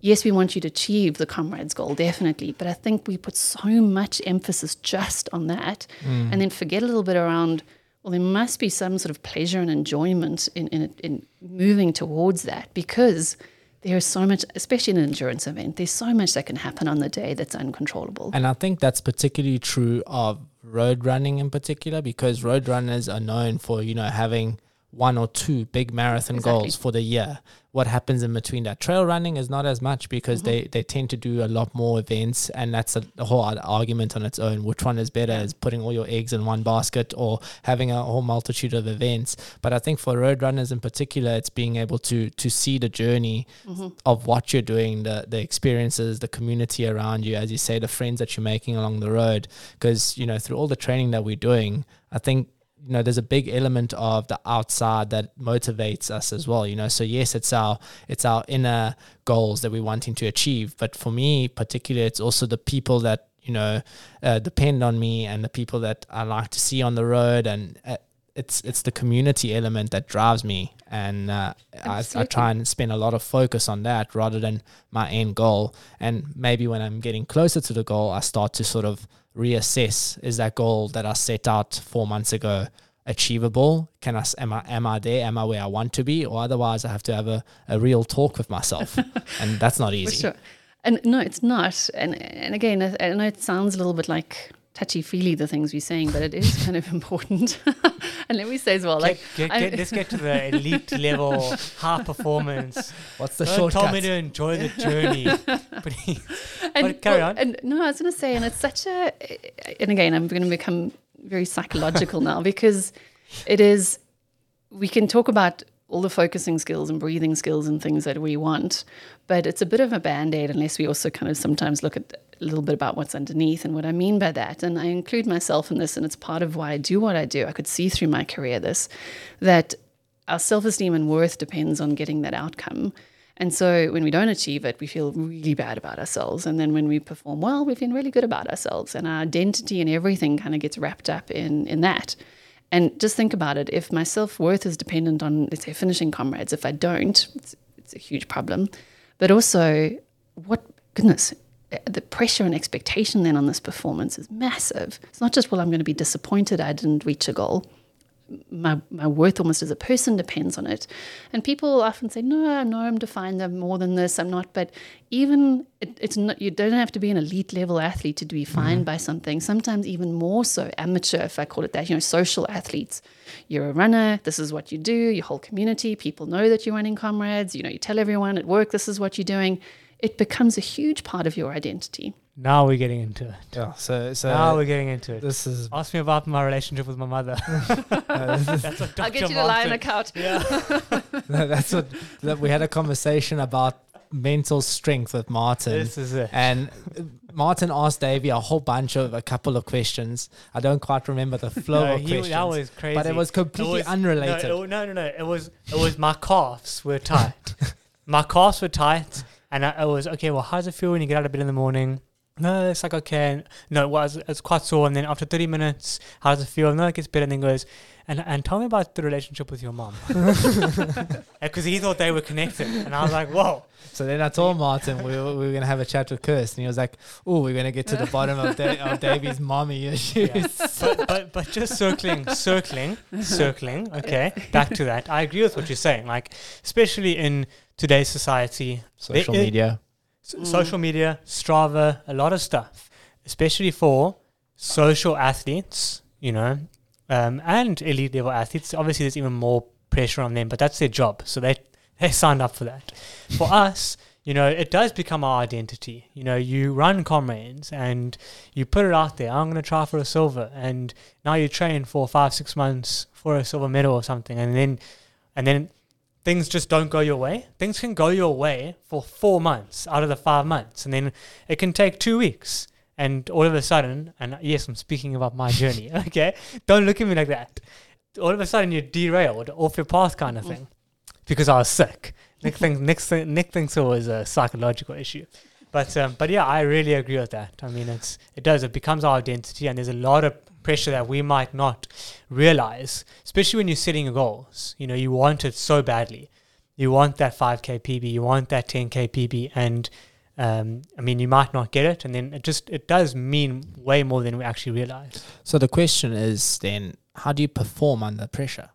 Yes, we want you to achieve the comrades goal, definitely. But I think we put so much emphasis just on that mm. and then forget a little bit around well, there must be some sort of pleasure and enjoyment in, in, in moving towards that because there is so much, especially in an endurance event, there's so much that can happen on the day that's uncontrollable. And I think that's particularly true of road running in particular because road runners are known for, you know, having one or two big marathon Exactly. goals for the year. What happens in between that? Trail running is not as much because Mm-hmm. they, they tend to do a lot more events, and that's a, a whole other argument on its own. Which one is better? Is putting all your eggs in one basket or having a whole multitude of events? But I think for road runners in particular, it's being able to to see the journey of what you're doing, the the experiences, the community around you, as you say, the friends that you're making along the road. Because you know, through all the training that we're doing, I think you know there's a big element of the outside that motivates us as well you know. So yes it's our it's our inner goals that we're wanting to achieve. But for me particularly it's also the people that you know uh, depend on me and the people that i like to see on the road. And uh, it's it's the community element that drives me. And uh, I, I try and spend a lot of focus on that rather than my end goal. And maybe when i'm getting closer to the goal i start to sort of reassess is that goal that I set out four months ago achievable? Can I am I am I there? Am I where I want to be? Or otherwise, I have to have a, a real talk with myself, and that's not For easy. sure. And no, it's not. And and again, I, I know it sounds a little bit like touchy feely the things we're saying, but it is kind of important. and let me say as well, like get, get, I- get, let's get to the elite level, high performance. What's the Don't shortcut? tell me to enjoy the journey. Please. and, But carry well, on. And no, I was going to say, and it's such a, and again, I'm going to become very psychological now because it is, we can talk about all the focusing skills and breathing skills and things that we want, but it's a bit of a band aid unless we also kind of sometimes look at a little bit about what's underneath and what I mean by that. And I include myself in this, and it's part of why I do what I do. I could see through my career this that our self esteem and worth depends on getting that outcome. And so when we don't achieve it, we feel really bad about ourselves. And then when we perform well, we feel really good about ourselves. And our identity and everything kind of gets wrapped up in, in that. And just think about it if my self worth is dependent on, let's say, finishing comrades, if I don't, it's, it's a huge problem. But also, what, goodness, the pressure and expectation then on this performance is massive. It's not just, well, I'm going to be disappointed I didn't reach a goal my, my worth almost as a person depends on it. And people often say, no, no, I'm defined, I'm more than this, I'm not. But even it, it's not, you don't have to be an elite level athlete to be defined mm-hmm. by something. Sometimes even more so, amateur, if I call it that, you know, social athletes. You're a runner, this is what you do, your whole community, people know that you're running comrades, you know, you tell everyone at work this is what you're doing. It becomes a huge part of your identity. Now we're getting into it. Yeah. So, so now we're getting into it. This is. Ask me about my relationship with my mother. I'll get you to lie on the couch. Yeah. that's what that we had a conversation about mental strength with Martin. This is it. And Martin asked Davey a whole bunch of a couple of questions. I don't quite remember the flow no, of he, questions. That was crazy. But it was completely it was, unrelated. No, no, no, no. It was it was my calves were tight. my calves were tight, and I, I was okay. Well, how does it feel when you get out of bed in the morning? no, it's like okay. No, it was it's quite sore. And then after thirty minutes, how does it feel? No, it gets better. And then goes, and and tell me about the relationship with your mom, because he thought they were connected, and I was like, whoa. So then I told Martin we were, we were gonna have a chat with Kirst, and he was like, "Oh, we're gonna get to the bottom of, da- of Davey's mommy issues." Yeah. but, but but just circling, circling, circling. Okay, back to that. I agree with what you're saying. Like, especially in today's society, social media mm. social media, Strava, a lot of stuff, especially for social athletes, you know, um, and elite level athletes. Obviously, there's even more pressure on them, but that's their job. So they, they signed up for that. For us, you know, it does become our identity. You know, you run comrades and you put it out there. I'm going to try for a silver, and now you train for five, six months for a silver medal or something, and then, and then things just don't go your way. Things can go your way for four months out of the five months, and then it can take two weeks. And all of a sudden, and yes, I'm speaking about my journey, okay? Don't look at me like that. All of a sudden, you're derailed off your path, kind of thing, because I was sick. Nick thinks, Nick, th- Nick thinks it was a psychological issue. But um, but yeah, I really agree with that. I mean, it's it does. It becomes our identity, and there's a lot of pressure that we might not realize, especially when you're setting your goals. You know, you want it so badly. You want that 5k PB, you want that 10k PB, and um, I mean, you might not get it, and then it just it does mean way more than we actually realize. So the question is then, how do you perform under pressure?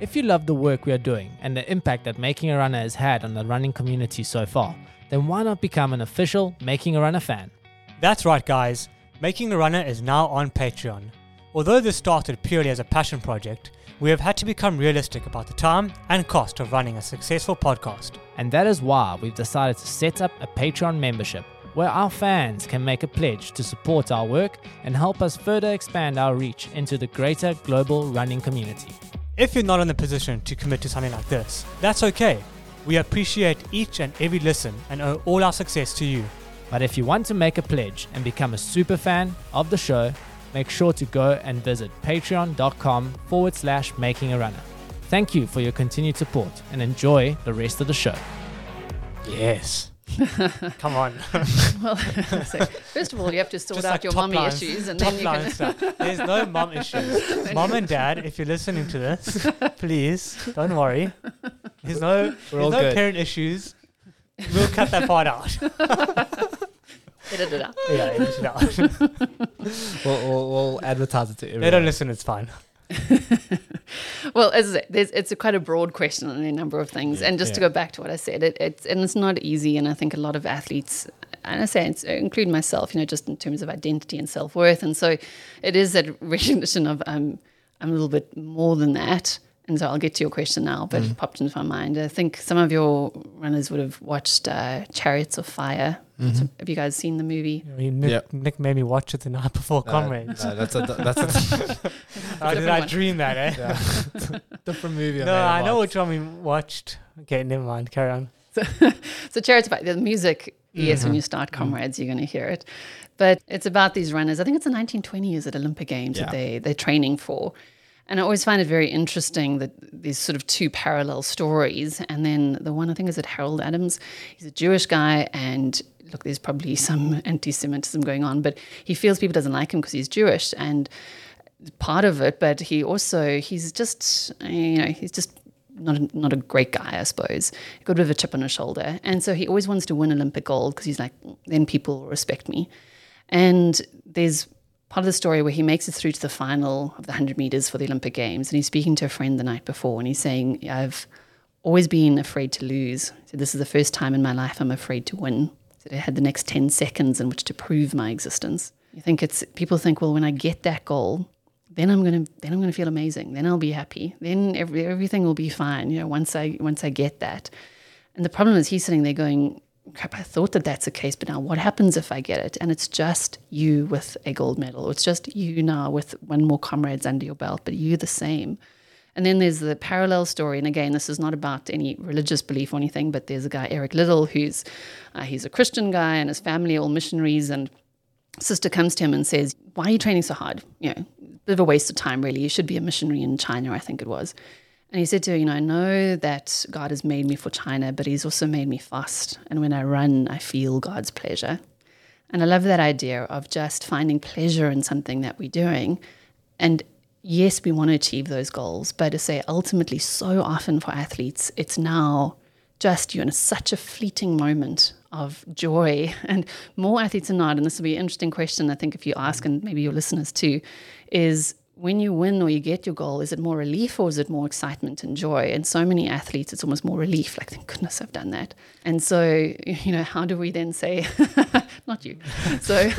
If you love the work we are doing and the impact that Making a Runner has had on the running community so far, then why not become an official Making a Runner fan? That's right, guys. Making a Runner is now on Patreon. Although this started purely as a passion project, we have had to become realistic about the time and cost of running a successful podcast. And that is why we've decided to set up a Patreon membership where our fans can make a pledge to support our work and help us further expand our reach into the greater global running community. If you're not in the position to commit to something like this, that's okay. We appreciate each and every listen and owe all our success to you. But if you want to make a pledge and become a super fan of the show, make sure to go and visit patreon.com forward slash making a runner. Thank you for your continued support and enjoy the rest of the show. Yes. Come on. well, so first of all, you have to sort Just out like your mommy lines, issues, and then you can. Stuff. There's no mom issues. mom and dad, if you're listening to this, please don't worry. There's no, there's no parent issues. We'll cut that part out. Edit it out. Yeah, edit it out. we'll, we'll, we'll advertise it to everyone. They don't listen, it's fine. well, as I say, it's a quite a broad question on a number of things. Yeah, and just yeah. to go back to what I said, it, it's and it's not easy. And I think a lot of athletes, and I say, it's, include myself, you know, just in terms of identity and self worth. And so, it is that recognition of um, I'm a little bit more than that. And so I'll get to your question now, but mm. it popped into my mind. I think some of your runners would have watched uh, Chariots of Fire. Mm-hmm. So have you guys seen the movie? I mean, Nick, yep. Nick, made me watch it the night before uh, Comrades. No, that's a that's a. oh, did I dream that? Eh? Yeah. Different movie. No, I know which one we watched. Okay, never mind. Carry on. So, so Chariots of Fire, the music, yes, when you start Comrades, you're going to hear it. But it's about these runners. I think it's the 1920s at Olympic Games Yeah. that they, they're training for. And I always find it very interesting that these sort of two parallel stories. And then the one I think is that Harold Abrahams, he's a Jewish guy, and look, there's probably some anti-Semitism going on, but he feels people doesn't like him because he's Jewish, and part of it. But he also he's just you know he's just not a, not a great guy, I suppose. Got a bit of a chip on his shoulder, and so he always wants to win Olympic gold because he's like, then people will respect me. And there's part of the story where he makes it through to the final of the 100 meters for the Olympic Games. And he's speaking to a friend the night before and he's saying, I've always been afraid to lose. So this is the first time in my life I'm afraid to win. So I had the next 10 seconds in which to prove my existence. You think it's people think, well, when I get that goal, then I'm gonna then I'm gonna feel amazing. Then I'll be happy. Then every, everything will be fine. You know, once I once I get that. And the problem is he's sitting there going, crap, I thought that that's the case, but now what happens if I get it? And it's just you with a gold medal. It's just you now with one more comrades under your belt, but you the same. And then there's the parallel story. And again, this is not about any religious belief or anything, but there's a guy, Eric Liddell, who's uh, he's a Christian guy and his family all missionaries. And sister comes to him and says, Why are you training so hard? You know, bit of a waste of time, really. You should be a missionary in China, I think it was. And he said to her, You know, I know that God has made me for China, but He's also made me fast. And when I run, I feel God's pleasure. And I love that idea of just finding pleasure in something that we're doing. And yes, we want to achieve those goals, but to say ultimately, so often for athletes, it's now just you're in such a fleeting moment of joy. And more athletes than not, and this will be an interesting question, I think, if you ask, and maybe your listeners too, is when you win or you get your goal, is it more relief or is it more excitement and joy? And so many athletes, it's almost more relief, like, thank goodness I've done that. And so, you know, how do we then say, not you? So,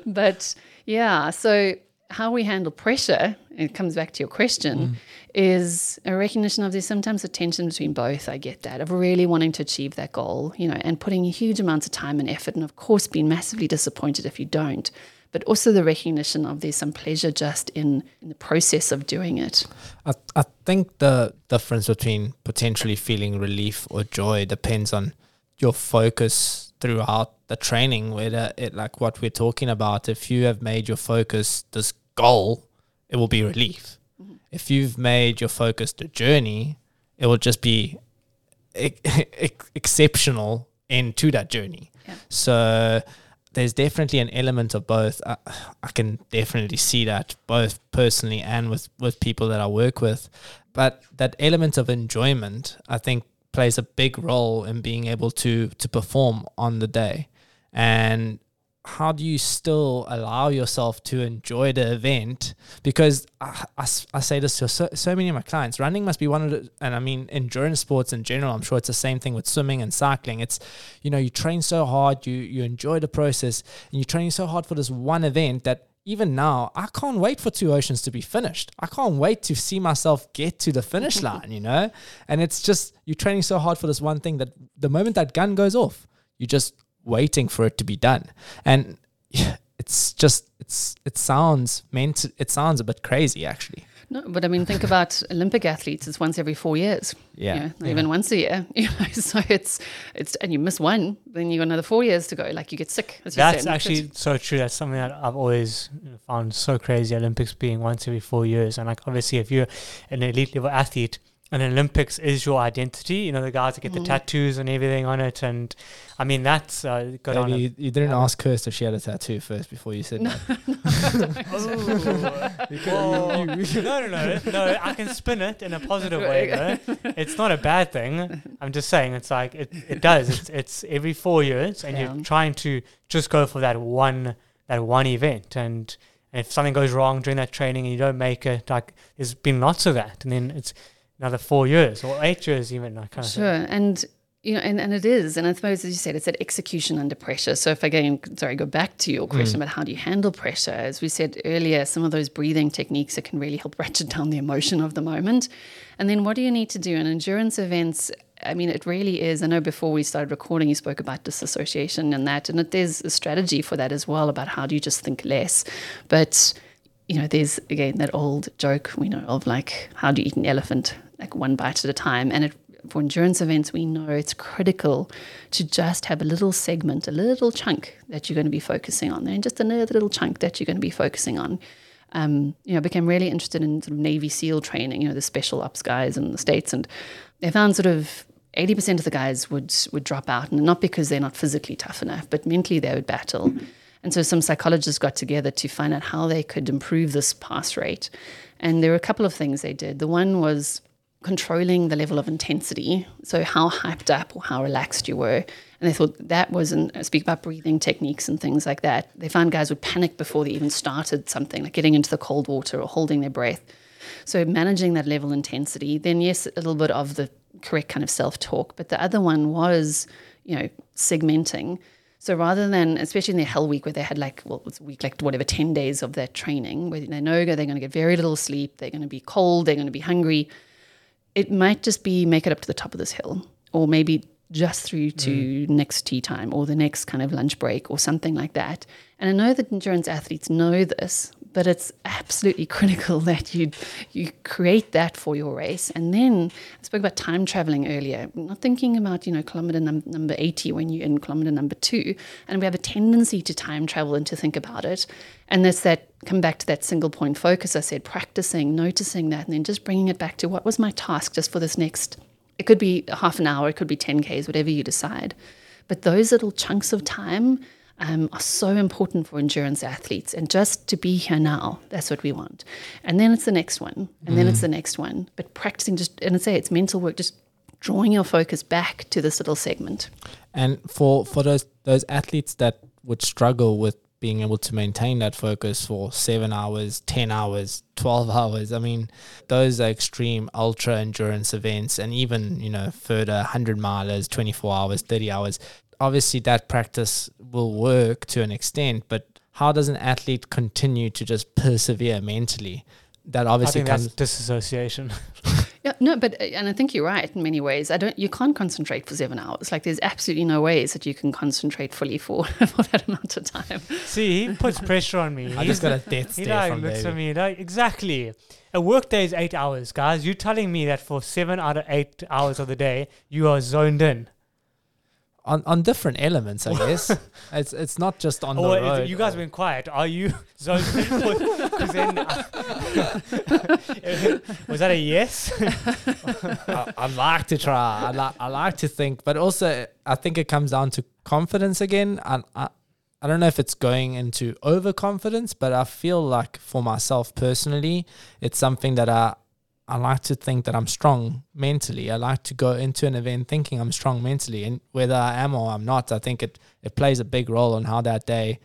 but yeah, so how we handle pressure, it comes back to your question, mm. is a recognition of there's sometimes a tension between both. I get that, of really wanting to achieve that goal, you know, and putting huge amounts of time and effort, and of course being massively disappointed if you don't. But also the recognition of there's some pleasure just in, in the process of doing it. I, I think the difference between potentially feeling relief or joy depends on your focus throughout the training, whether it like what we're talking about. If you have made your focus this goal, it will be relief. Mm-hmm. If you've made your focus the journey, it will just be ex- ex- exceptional into that journey. Yeah. So there's definitely an element of both. I, I can definitely see that both personally and with, with people that I work with. But that element of enjoyment, I think, plays a big role in being able to to perform on the day. And how do you still allow yourself to enjoy the event? Because I I say this to so, so many of my clients running must be one of the, and I mean, endurance sports in general, I'm sure it's the same thing with swimming and cycling. It's, you know, you train so hard, you, you enjoy the process, and you're training so hard for this one event that even now, I can't wait for Two Oceans to be finished. I can't wait to see myself get to the finish line, you know? And it's just, you're training so hard for this one thing that the moment that gun goes off, you're just waiting for it to be done. And it's just, it's, it sounds meant, it sounds a bit crazy actually. No, but I mean, think about Olympic athletes. It's once every four years. Yeah. You know, not even once a year. You know, so it's it's and you miss one, then you got another four years to go. Like you get sick. As you That's said. actually so true. That's something that I've always found so crazy. Olympics being once every four years, and like obviously, if you're an elite level athlete, and Olympics is your identity, you know the guys that get the tattoos and everything on it, and I mean that's uh, got on. Maybe A, you, you didn't yeah. ask Kirst if she had a tattoo first before you said that. Oh, no, no, no, no! I can spin it in a positive way. Though. It's not a bad thing. I'm just saying it's like it, it does. It's it's every four years, and Yeah. you're trying to just go for that one that one event. And, and if something goes wrong during that training and you don't make it, like there's been lots of that, and then it's another four years or eight years even. Like kind of. Sure, and you know, and, and it is, and I suppose as you said, it's that execution under pressure. So if I again, sorry, go back to your question mm. about how do you handle pressure, as we said earlier, some of those breathing techniques that can really help ratchet down the emotion of the moment, and then what do you need to do in endurance events? I mean, it really is. I know before we started recording, you spoke about disassociation and that, and it, there's a strategy for that as well about how do you just think less, but you know, there's again that old joke we know of like, how do you eat an elephant? Like one bite at a time. And it for endurance events, we know it's critical to just have a little segment, a little chunk that you're going to be focusing on, and just another little chunk that you're going to be focusing on. Um, you know, became really interested in sort of Navy SEAL training, you know, the special ops guys in the States. And they found sort of 80% of the guys would would drop out, and not because they're not physically tough enough, but mentally they would battle. And so some psychologists got together to find out how they could improve this pass rate. And there were a couple of things they did. The one was controlling the level of intensity, so how hyped up or how relaxed you were. And they thought that was, and uh, speak about breathing techniques and things like that. They found guys would panic before they even started something, like getting into the cold water or holding their breath. So managing that level intensity. Then yes, a little bit of the correct kind of self talk, but the other one was, you know, segmenting. So rather than, especially in their hell week where they had like, well, it was a week, like whatever, 10 days of their training, where they know they're going to get very little sleep, they're going to be cold, they're going to be hungry. It might just be make it up to the top of this hill, or maybe just through to mm. next tea time or the next kind of lunch break or something like that. And I know that endurance athletes know this, but it's absolutely critical that you you create that for your race. And then I spoke about time traveling earlier. not thinking about you know kilometer num- number eighty when you're in kilometer number two, and we have a tendency to time travel and to think about it. And that's that come back to that single point focus. I said practicing, noticing that, and then just bringing it back to what was my task just for this next. It could be half an hour, it could be ten k's, whatever you decide. But those little chunks of time um, are so important for endurance athletes. And just to be here now, that's what we want. And then it's the next one, and mm. then it's mm. the next one. But practicing just, and I say it's mental work, just drawing your focus back to this little segment. And for, for those, those athletes that would struggle with being able to maintain that focus for seven hours, 10 hours, 12 hours. I mean, those are extreme ultra endurance events and even, you know, further 100 milers, 24 hours, 30 hours obviously that practice will work to an extent, but how does an athlete continue to just persevere mentally? That obviously comes disassociation. yeah, no, but uh, and I think you're right in many ways. I don't. You can't concentrate for seven hours. Like there's absolutely no ways that you can concentrate fully for for that amount of time. See, he puts pressure on me. I just got a death stare he like from looks baby. at me like exactly. A work day is eight hours, guys. You're telling me that for seven out of eight hours of the day you are zoned in on, on different elements, I guess. it's it's not just on oh, the road. You guys went quiet. Are you zoned uh, was that a yes? I, I, like to try. I like I like to think, but also I think it comes down to confidence again. I, I I don't know if it's going into overconfidence, but I feel like for myself personally, it's something that I I like to think that I'm strong mentally. I like to go into an event thinking I'm strong mentally, and whether I am or I'm not, I think it it plays a big role on how that day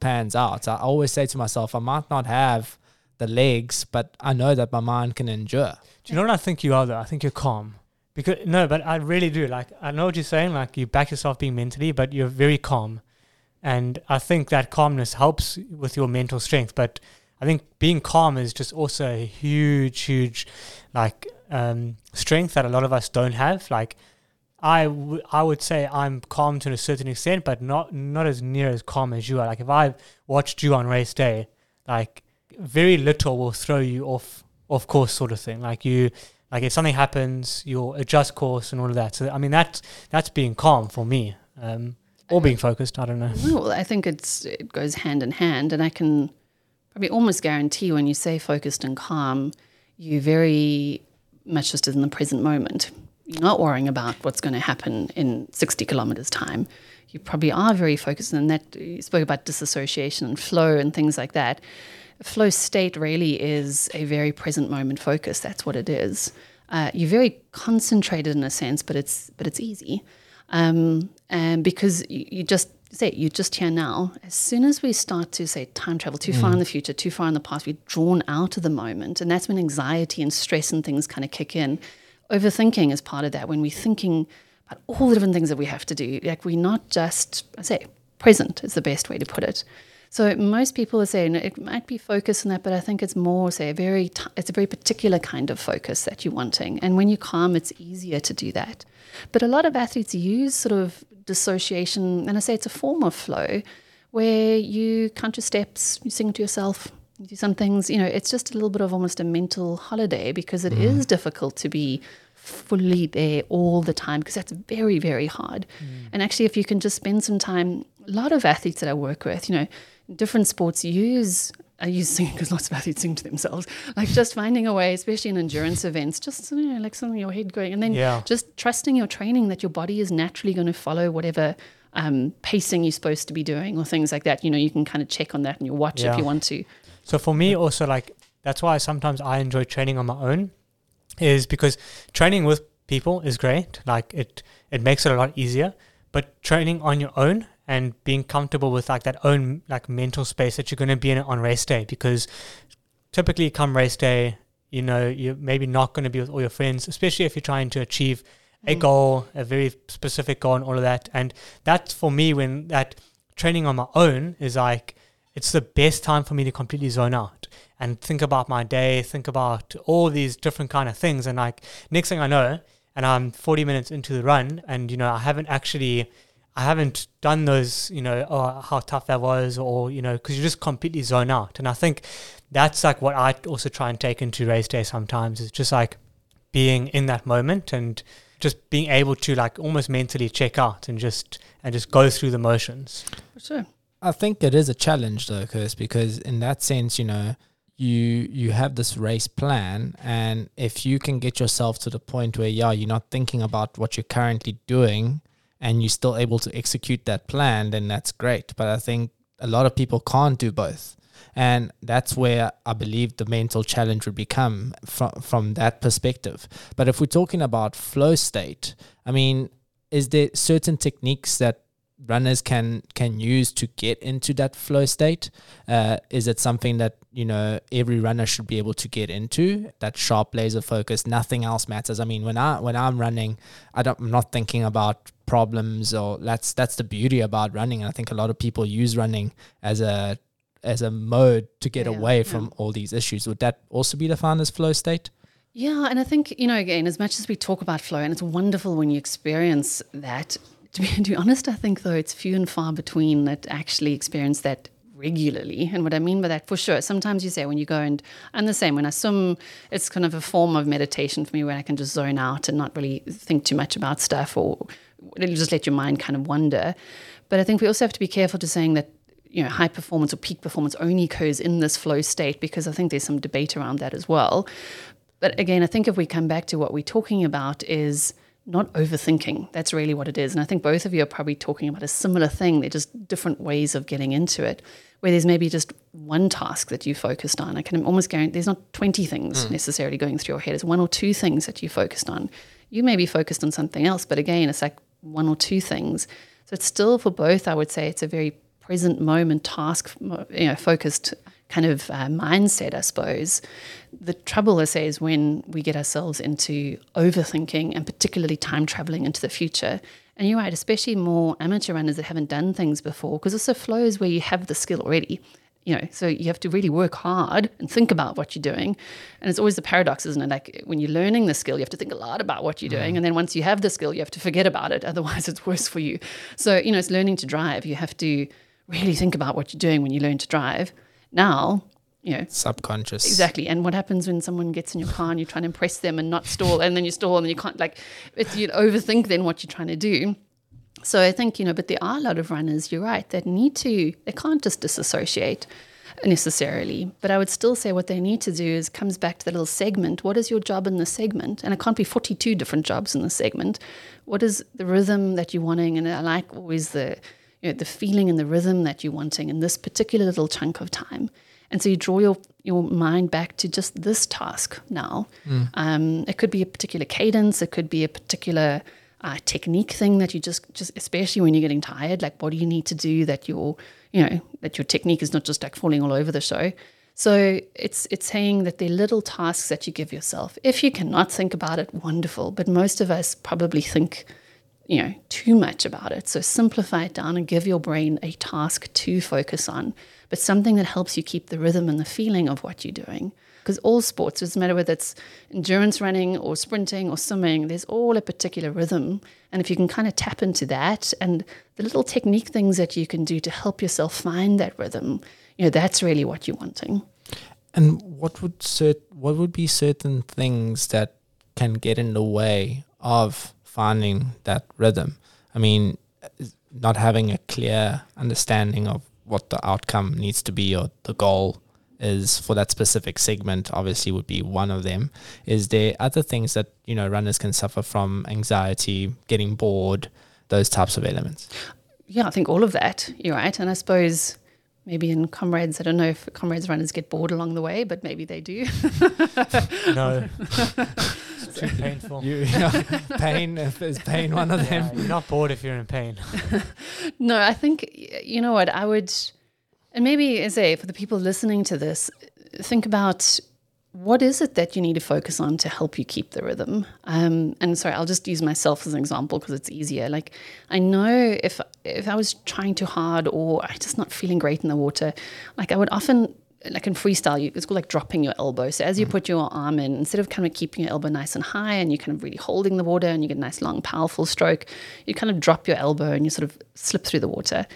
pans out. I always say to myself, I might not have the legs, but I know that my mind can endure. Do you know what I think you are though? I think you're calm. Because no, but I really do. Like I know what you're saying. Like you back yourself being mentally, but you're very calm, and I think that calmness helps with your mental strength. But I think being calm is just also a huge, huge, like um, strength that a lot of us don't have. Like I, w- I would say I'm calm to a certain extent, but not not as near as calm as you are. Like if I watched you on race day, like very little will throw you off off course, sort of thing. Like you, like if something happens, you'll adjust course and all of that. So I mean that's that's being calm for me, um, or being focused. I don't know. Well, I think it's it goes hand in hand, and I can probably almost guarantee when you say focused and calm, you very much just in the present moment. You're not worrying about what's going to happen in 60 kilometers time. You probably are very focused, and that you spoke about disassociation and flow and things like that. Flow state really is a very present moment focus. That's what it is. Uh, you're very concentrated in a sense, but it's but it's easy, um, and because you, you just say you're just here now. As soon as we start to say time travel too mm. far in the future, too far in the past, we're drawn out of the moment, and that's when anxiety and stress and things kind of kick in. Overthinking is part of that. When we're thinking about all the different things that we have to do, like we're not just I say present is the best way to put it. So most people are saying it might be focus on that, but I think it's more say a very t- it's a very particular kind of focus that you're wanting. And when you're calm, it's easier to do that. But a lot of athletes use sort of dissociation, and I say it's a form of flow where you count your steps, you sing to yourself, you do some things. You know, it's just a little bit of almost a mental holiday because it mm. is difficult to be fully there all the time because that's very, very hard. And actually, if you can just spend some time, a lot of athletes that I work with, you know, different sports use I use singing because lots of athletes sing to themselves. Like just finding a way, especially in endurance events, just you know, like something in your head going, and then Yeah. just trusting your training that your body is naturally going to follow whatever um, pacing you're supposed to be doing or things like that. You know, you can kind of check on that in your watch Yeah. if you want to. So for me, also like that's why sometimes I enjoy training on my own, is because training with people is great. Like it, it makes it a lot easier. But training on your own and being comfortable with like that own like mental space that you're going to be in on race day, because typically come race day, you know, you're maybe not going to be with all your friends, especially if you're trying to achieve a Mm. goal, a very specific goal, and all of that. And that's for me when that training on my own is like it's the best time for me to completely zone out and think about my day, think about all these different kind of things. And like next thing I know, and I'm 40 minutes into the run, and you know I haven't actually, I haven't done those, you know, oh how tough that was, or you know, because you just completely zone out. And I think that's like what I also try and take into race day sometimes is just like being in that moment and just being able to like almost mentally check out and just and just go through the motions. For sure. I think it is a challenge though, Chris, because in that sense, you know, you you have this race plan and if you can get yourself to the point where yeah, you're not thinking about what you're currently doing and you're still able to execute that plan, then that's great. But I think a lot of people can't do both. And that's where I believe the mental challenge would become from from that perspective. But if we're talking about flow state, I mean, is there certain techniques that runners can can use to get into that flow state? Uh, is it something that you know every runner should be able to get into? That sharp laser focus, nothing else matters. I mean, when I when I'm running, I don't, I'm not thinking about problems or that's that's the beauty about running. And I think a lot of people use running as a as a mode to get Yeah, away yeah. from all these issues. Would that also be defined as flow state? Yeah, and I think, you know, again, as much as we talk about flow, and it's wonderful when you experience that, to be, to be honest, I think, though, it's few and far between that actually experience that regularly. And what I mean by that, for sure, sometimes you say when you go and I'm the same. When I swim, it's kind of a form of meditation for me where I can just zone out and not really think too much about stuff or it'll just let your mind kind of wander. But I think we also have to be careful to saying that you know high performance or peak performance only occurs in this flow state because I think there's some debate around that as well. But again, I think if we come back to what we're talking about is not overthinking. That's really what it is. And I think both of you are probably talking about a similar thing. They're just different ways of getting into it, where there's maybe just one task that you focused on. I can almost guarantee there's not 20 things mm. necessarily going through your head. It's one or two things that you focused on. You may be focused on something else, but again, it's like one or two things. So it's still for both, I would say it's a very present moment task, you know, focused kind of uh, mindset, I suppose. The trouble, I say, is when we get ourselves into overthinking and particularly time traveling into the future. And you're right, especially more amateur runners that haven't done things before, because also flows where you have the skill already. You know, so you have to really work hard and think about what you're doing. And it's always the paradox, isn't it? Like when you're learning the skill, you have to think a lot about what you're doing. And then once you have the skill, you have to forget about it. Otherwise, it's worse for you. So, you know, it's learning to drive. You have to really think about what you're doing when you learn to drive. Now, you know, Subconscious. Exactly. And what happens when someone gets in your car and you try and impress them and not stall, and then you stall and you can't like it's you overthink then what you're trying to do. So I think, you know, but there are a lot of runners, you're right, that need to they can't just disassociate necessarily. But I would still say what they need to do is comes back to the little segment. What is your job in the segment? And it can't be 42 different jobs in the segment. What is the rhythm that you're wanting? And I like always the you know, the feeling and the rhythm that you're wanting in this particular little chunk of time. And so you draw your, your mind back to just this task now. Um, it could be a particular cadence, it could be a particular uh, technique thing that you just, just, especially when you're getting tired, like what do you need to do that your, you know, that your technique is not just like falling all over the show. So it's it's saying that they're little tasks that you give yourself. If you cannot think about it, wonderful. But most of us probably think you know too much about it. So simplify it down and give your brain a task to focus on but something that helps you keep the rhythm and the feeling of what you're doing. Because all sports doesn't matter whether it's endurance running or sprinting or swimming there's all a particular rhythm. And if you can kind of tap into that and the little technique things that you can do to help yourself find that rhythm you know that's really what you're wanting. And what would cert- what would be certain things that can get in the way of finding that rhythm. I mean, not having a clear understanding of what the outcome needs to be or the goal is for that specific segment obviously would be one of them. Is there other things that you know runners can suffer from? Anxiety getting bored those types of elements? Yeah i think all of that you're right. And i suppose maybe in comrades i don't know if comrades runners get bored along the way but maybe they do. No. it's too painful you, you know, pain is pain one of them yeah, you're not bored if you're in pain no i think you know what i would and maybe, as a for the people listening to this, think about what is it that you need to focus on to help you keep the rhythm. Um, and sorry, I'll just use myself as an example because it's easier. Like I know if if I was trying too hard or I just not feeling great in the water, like I would often like in freestyle, you, it's called like dropping your elbow. So as you mm. put your arm in, instead of kind of keeping your elbow nice and high and you're kind of really holding the water and you get a nice long powerful stroke, you kind of drop your elbow and you sort of slip through the water.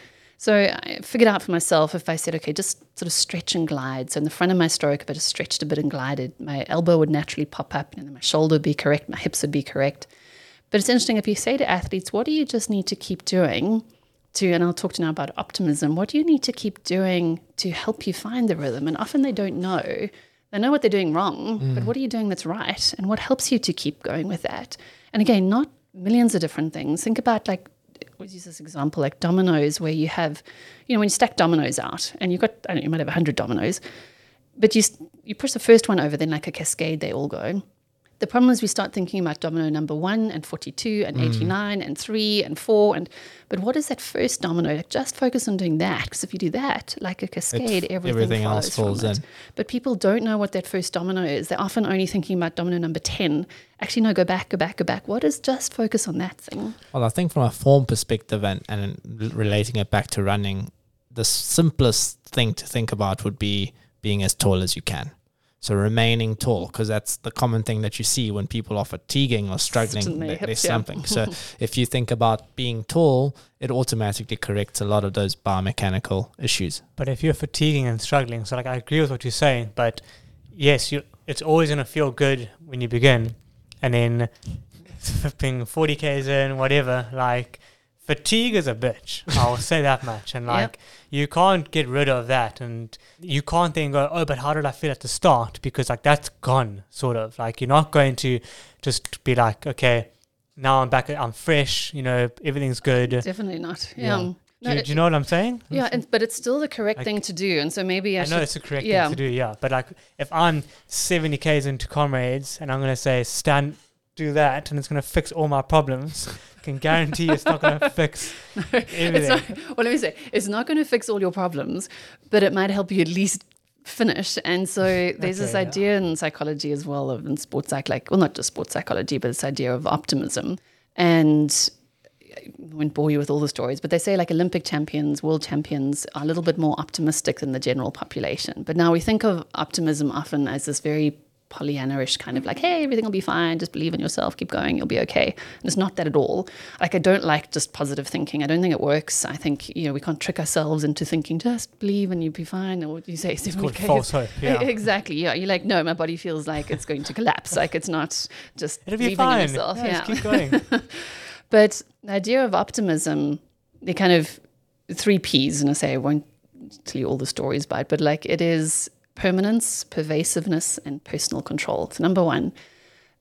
So I figured out for myself if I said, okay, just sort of stretch and glide. So in the front of my stroke, if I just stretched a bit and glided, my elbow would naturally pop up and then my shoulder would be correct, my hips would be correct. But it's interesting if you say to athletes, what do you just need to keep doing to, and I'll talk to now about optimism, what do you need to keep doing to help you find the rhythm? And often they don't know. They know what they're doing wrong, mm. but what are you doing that's right? And what helps you to keep going with that? And again, not millions of different things. Think about like let's use this example like dominoes, where you have, you know, when you stack dominoes out and you've got, I don't know, you might have 100 dominoes, but you, you push the first one over, then like a cascade, they all go. The problem is we start thinking about domino number one and 42 and mm. 89 and three and four. And but what is that first domino? Like just focus on doing that. Because if you do that, like a cascade, everything, everything else falls in. It. But people don't know what that first domino is. They're often only thinking about domino number 10. Actually, no, go back, go back, go back. What is just focus on that thing? Well, I think from a form perspective and, and relating it back to running, the simplest thing to think about would be being as tall as you can. So remaining tall, because that's the common thing that you see when people are fatiguing or struggling, they, there's something. so if you think about being tall, it automatically corrects a lot of those biomechanical issues. But if you're fatiguing and struggling, so like I agree with what you're saying, but yes, you it's always gonna feel good when you begin, and then flipping 40 k's in, whatever, like fatigue is a bitch. I'll say that much. And like, yep. you can't get rid of that. And you can't then go, oh, but how did I feel at the start? Because like that's gone, sort of. Like, you're not going to just be like, okay, now I'm back, I'm fresh, you know, everything's good. Definitely not. Yeah. yeah. No, do, you, do, you know what I'm saying? Yeah, and, but it's still the correct like, thing to do, and so maybe I, I know it's the correct yeah. thing to do. Yeah, but like if I'm 70 k's into comrades and I'm gonna say stand, do that, and it's gonna fix all my problems, can guarantee it's not going to fix no, everything. Not, well, let me say, it's not going to fix all your problems, but it might help you at least finish. And so there's okay, this idea yeah. in psychology as well of in sports psych, like well, not just sports psychology, but this idea of optimism. And I won't bore you with all the stories, but they say like Olympic champions, world champions are a little bit more optimistic than the general population. But now we think of optimism often as this very Pollyanna-ish kind of like, hey, everything will be fine. Just believe in yourself. Keep going. You'll be okay. And it's not that at all. Like I don't like just positive thinking. I don't think it works. I think you know we can't trick ourselves into thinking just believe and you'll be fine. Or what you say? It's called false hope. Yeah. Exactly. Yeah. You're like, no, my body feels like it's going to collapse. like it's not just It'll be fine. in yourself. Yeah, yeah. keep going. but the idea of optimism, they kind of three P's, and I say I won't tell you all the stories about, it, but like it is permanence, pervasiveness, and personal control. So, number one,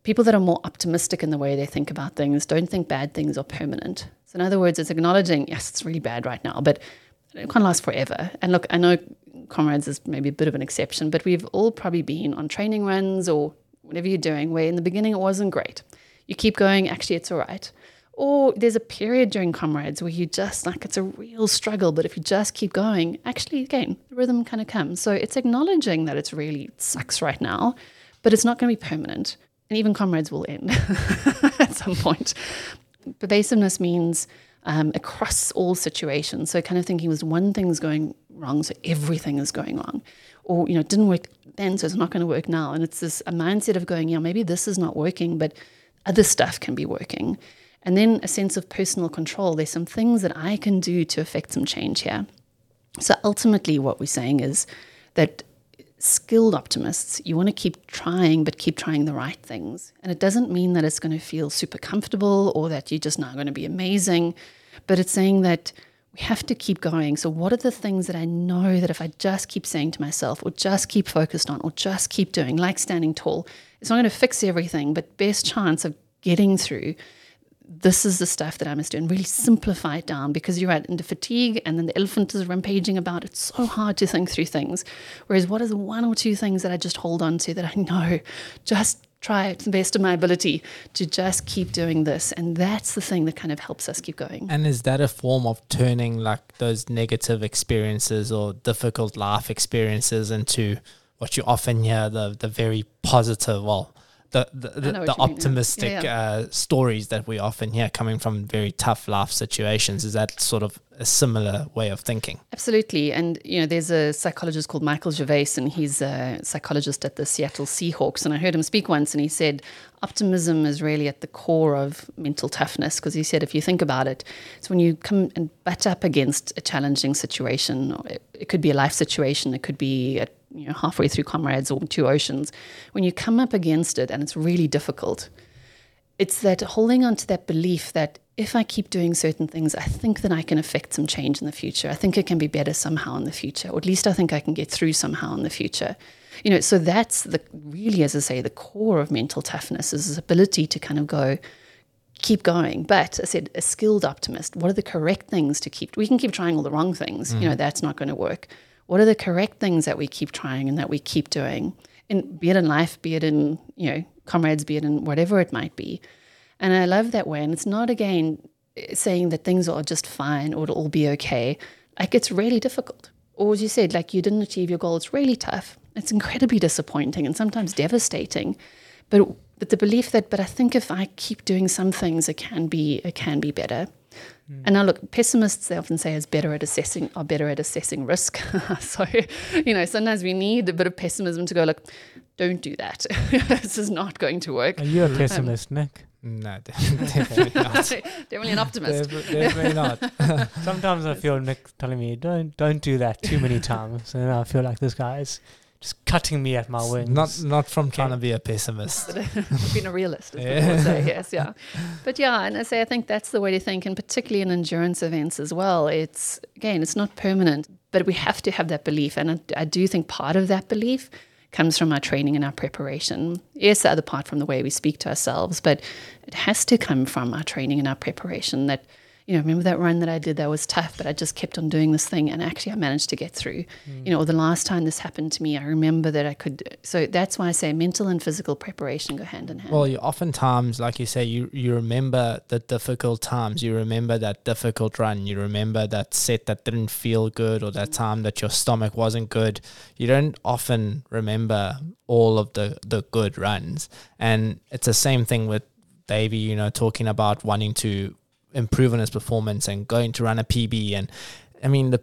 people that are more optimistic in the way they think about things don't think bad things are permanent. So, in other words, it's acknowledging, yes, it's really bad right now, but it can't last forever. And look, I know comrades is maybe a bit of an exception, but we've all probably been on training runs or whatever you're doing where in the beginning it wasn't great. You keep going, actually, it's all right. Or there's a period during comrades where you just like it's a real struggle, but if you just keep going, actually, again, the rhythm kind of comes. So it's acknowledging that it's really sucks right now, but it's not going to be permanent. And even comrades will end at some point. Pervasiveness means um, across all situations. So kind of thinking was one thing's going wrong, so everything is going wrong. Or, you know, it didn't work then, so it's not going to work now. And it's this a mindset of going, yeah, maybe this is not working, but other stuff can be working. And then a sense of personal control. There's some things that I can do to affect some change here. So ultimately, what we're saying is that skilled optimists, you want to keep trying, but keep trying the right things. And it doesn't mean that it's going to feel super comfortable or that you're just not going to be amazing, but it's saying that we have to keep going. So, what are the things that I know that if I just keep saying to myself, or just keep focused on, or just keep doing, like standing tall, it's not going to fix everything, but best chance of getting through this is the stuff that I must do and really simplify it down because you're right into fatigue and then the elephant is rampaging about. It's so hard to think through things. Whereas, what is one or two things that I just hold on to that I know just try to the best of my ability to just keep doing this? And that's the thing that kind of helps us keep going. And is that a form of turning like those negative experiences or difficult life experiences into what you often hear the the very positive, well, the the, the, the optimistic yeah, yeah. Uh, stories that we often hear coming from very tough life situations. Is that sort of a similar way of thinking? Absolutely. And you know, there's a psychologist called Michael Gervais, and he's a psychologist at the Seattle Seahawks. And I heard him speak once, and he said optimism is really at the core of mental toughness because he said if you think about it, it's when you come and butt up against a challenging situation. It, it could be a life situation. It could be a you know, halfway through Comrades or Two Oceans, when you come up against it and it's really difficult, it's that holding on to that belief that if I keep doing certain things, I think that I can affect some change in the future. I think it can be better somehow in the future, or at least I think I can get through somehow in the future. You know, so that's the really, as I say, the core of mental toughness is this ability to kind of go, keep going. But I said, a skilled optimist, what are the correct things to keep? We can keep trying all the wrong things. Mm. You know, that's not going to work. What are the correct things that we keep trying and that we keep doing? And be it in life, be it in, you know, comrades, be it in whatever it might be. And I love that way. And it's not again saying that things are just fine or it'll all be okay. Like it's really difficult. Or as you said, like you didn't achieve your goal, it's really tough. It's incredibly disappointing and sometimes devastating. But but the belief that, but I think if I keep doing some things, it can be it can be better. And now look, pessimists they often say is better at assessing are better at assessing risk. so, you know, sometimes we need a bit of pessimism to go, look, don't do that. this is not going to work. Are you a pessimist, um, Nick? No, definitely not. definitely an optimist. definitely not. Sometimes I feel Nick telling me, "Don't, don't do that too many times," and I feel like this guy is just cutting me at my wings. Not not from trying to be a pessimist. Being a realist, is yeah. what I say. Yes, yeah. But yeah, and I say I think that's the way to think, and particularly in endurance events as well. It's again, it's not permanent, but we have to have that belief, and I, I do think part of that belief comes from our training and our preparation. Yes, the other part from the way we speak to ourselves, but it has to come from our training and our preparation that you know, remember that run that I did that was tough, but I just kept on doing this thing and actually I managed to get through. Mm. You know, the last time this happened to me, I remember that I could. So that's why I say mental and physical preparation go hand in hand. Well, you oftentimes, like you say, you, you remember the difficult times. You remember that difficult run. You remember that set that didn't feel good or that time that your stomach wasn't good. You don't often remember all of the, the good runs. And it's the same thing with Davey, you know, talking about wanting to improve on his performance and going to run a PB. And I mean, the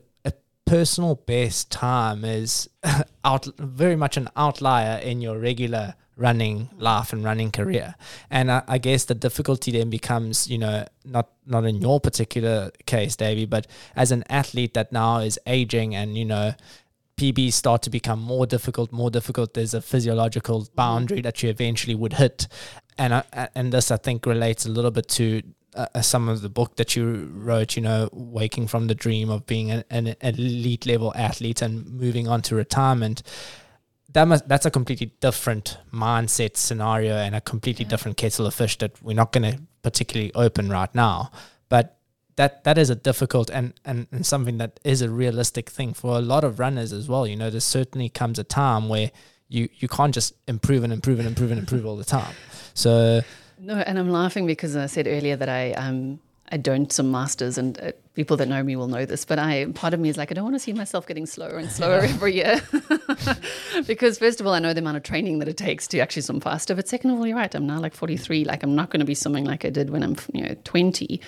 personal best time is out very much an outlier in your regular running life and running career. And I, I, guess the difficulty then becomes, you know, not not in your particular case, Davey, but as an athlete that now is aging and you know. PBs start to become more difficult, more difficult. There's a physiological boundary that you eventually would hit, and I, and this I think relates a little bit to uh, some of the book that you wrote, you know, waking from the dream of being an, an elite level athlete and moving on to retirement. That must, that's a completely different mindset scenario and a completely yeah. different kettle of fish that we're not going to particularly open right now. But that that is a difficult and, and, and something that is a realistic thing for a lot of runners as well. You know, there certainly comes a time where you, you can't just improve and improve and improve and improve all the time. So no, and I'm laughing because I said earlier that I um I don't some masters, and uh, people that know me will know this. But I part of me is like I don't want to see myself getting slower and slower every year, because first of all I know the amount of training that it takes to actually swim faster. But second of all, you're right. I'm now like 43. Like I'm not going to be swimming like I did when I'm you know 20.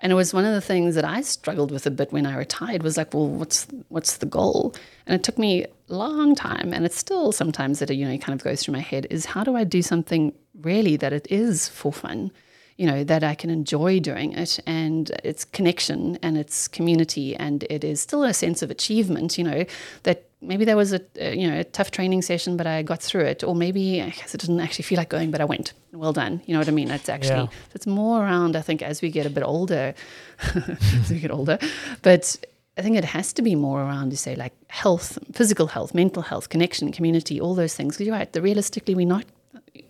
And it was one of the things that I struggled with a bit when I retired was like, well, what's what's the goal? And it took me long time, and it's still sometimes that you know kind of goes through my head is how do I do something really that it is for fun? you know, that I can enjoy doing it and it's connection and it's community and it is still a sense of achievement, you know, that maybe there was a, a you know a tough training session but I got through it or maybe I guess it didn't actually feel like going but I went. Well done. You know what I mean? It's actually Yeah. it's more around I think as we get a bit older as we get older. But I think it has to be more around, you say, like health, physical health, mental health, connection, community, all those things. Because you're right, the realistically, we're not,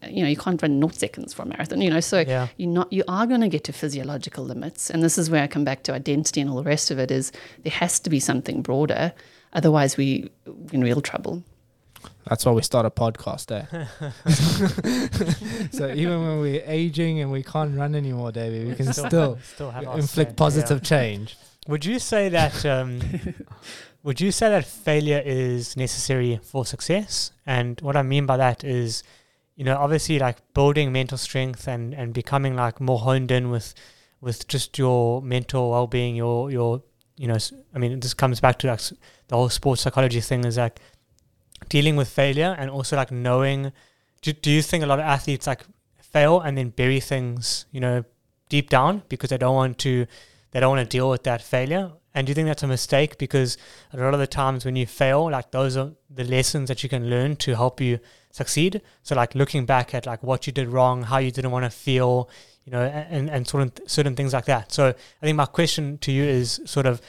you know, you can't run naught seconds for a marathon, you know. So Yeah. you're not, you are going to get to physiological limits, and this is where I come back to identity and all the rest of it. Is there has to be something broader, otherwise we we're in real trouble. That's why we start a podcast, eh? so even when we're aging and we can't run anymore, David, we can still still have inflict say. positive Yeah. change. Would you say that? Um, would you say that failure is necessary for success? And what I mean by that is, you know, obviously like building mental strength and and becoming like more honed in with with just your mental well being, your your you know, I mean, this comes back to like the whole sports psychology thing is like dealing with failure and also like knowing. Do, do you think a lot of athletes like fail and then bury things, you know, deep down because they don't want to they don't want to deal with that failure. And do you think that's a mistake? Because a lot of the times when you fail, like those are the lessons that you can learn to help you succeed. So like looking back at like what you did wrong, how you didn't want to feel, you know, and, and sort of certain things like that. So I think my question to you is sort of,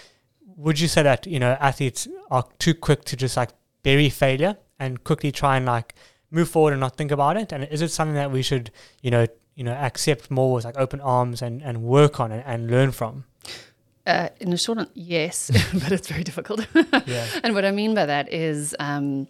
would you say that, you know, athletes are too quick to just like bury failure and quickly try and like move forward and not think about it? And is it something that we should, you know, you know, accept more with like open arms and, and work on it and learn from? Uh, in a short, one, yes, but it's very difficult. Yeah. And what I mean by that is, um,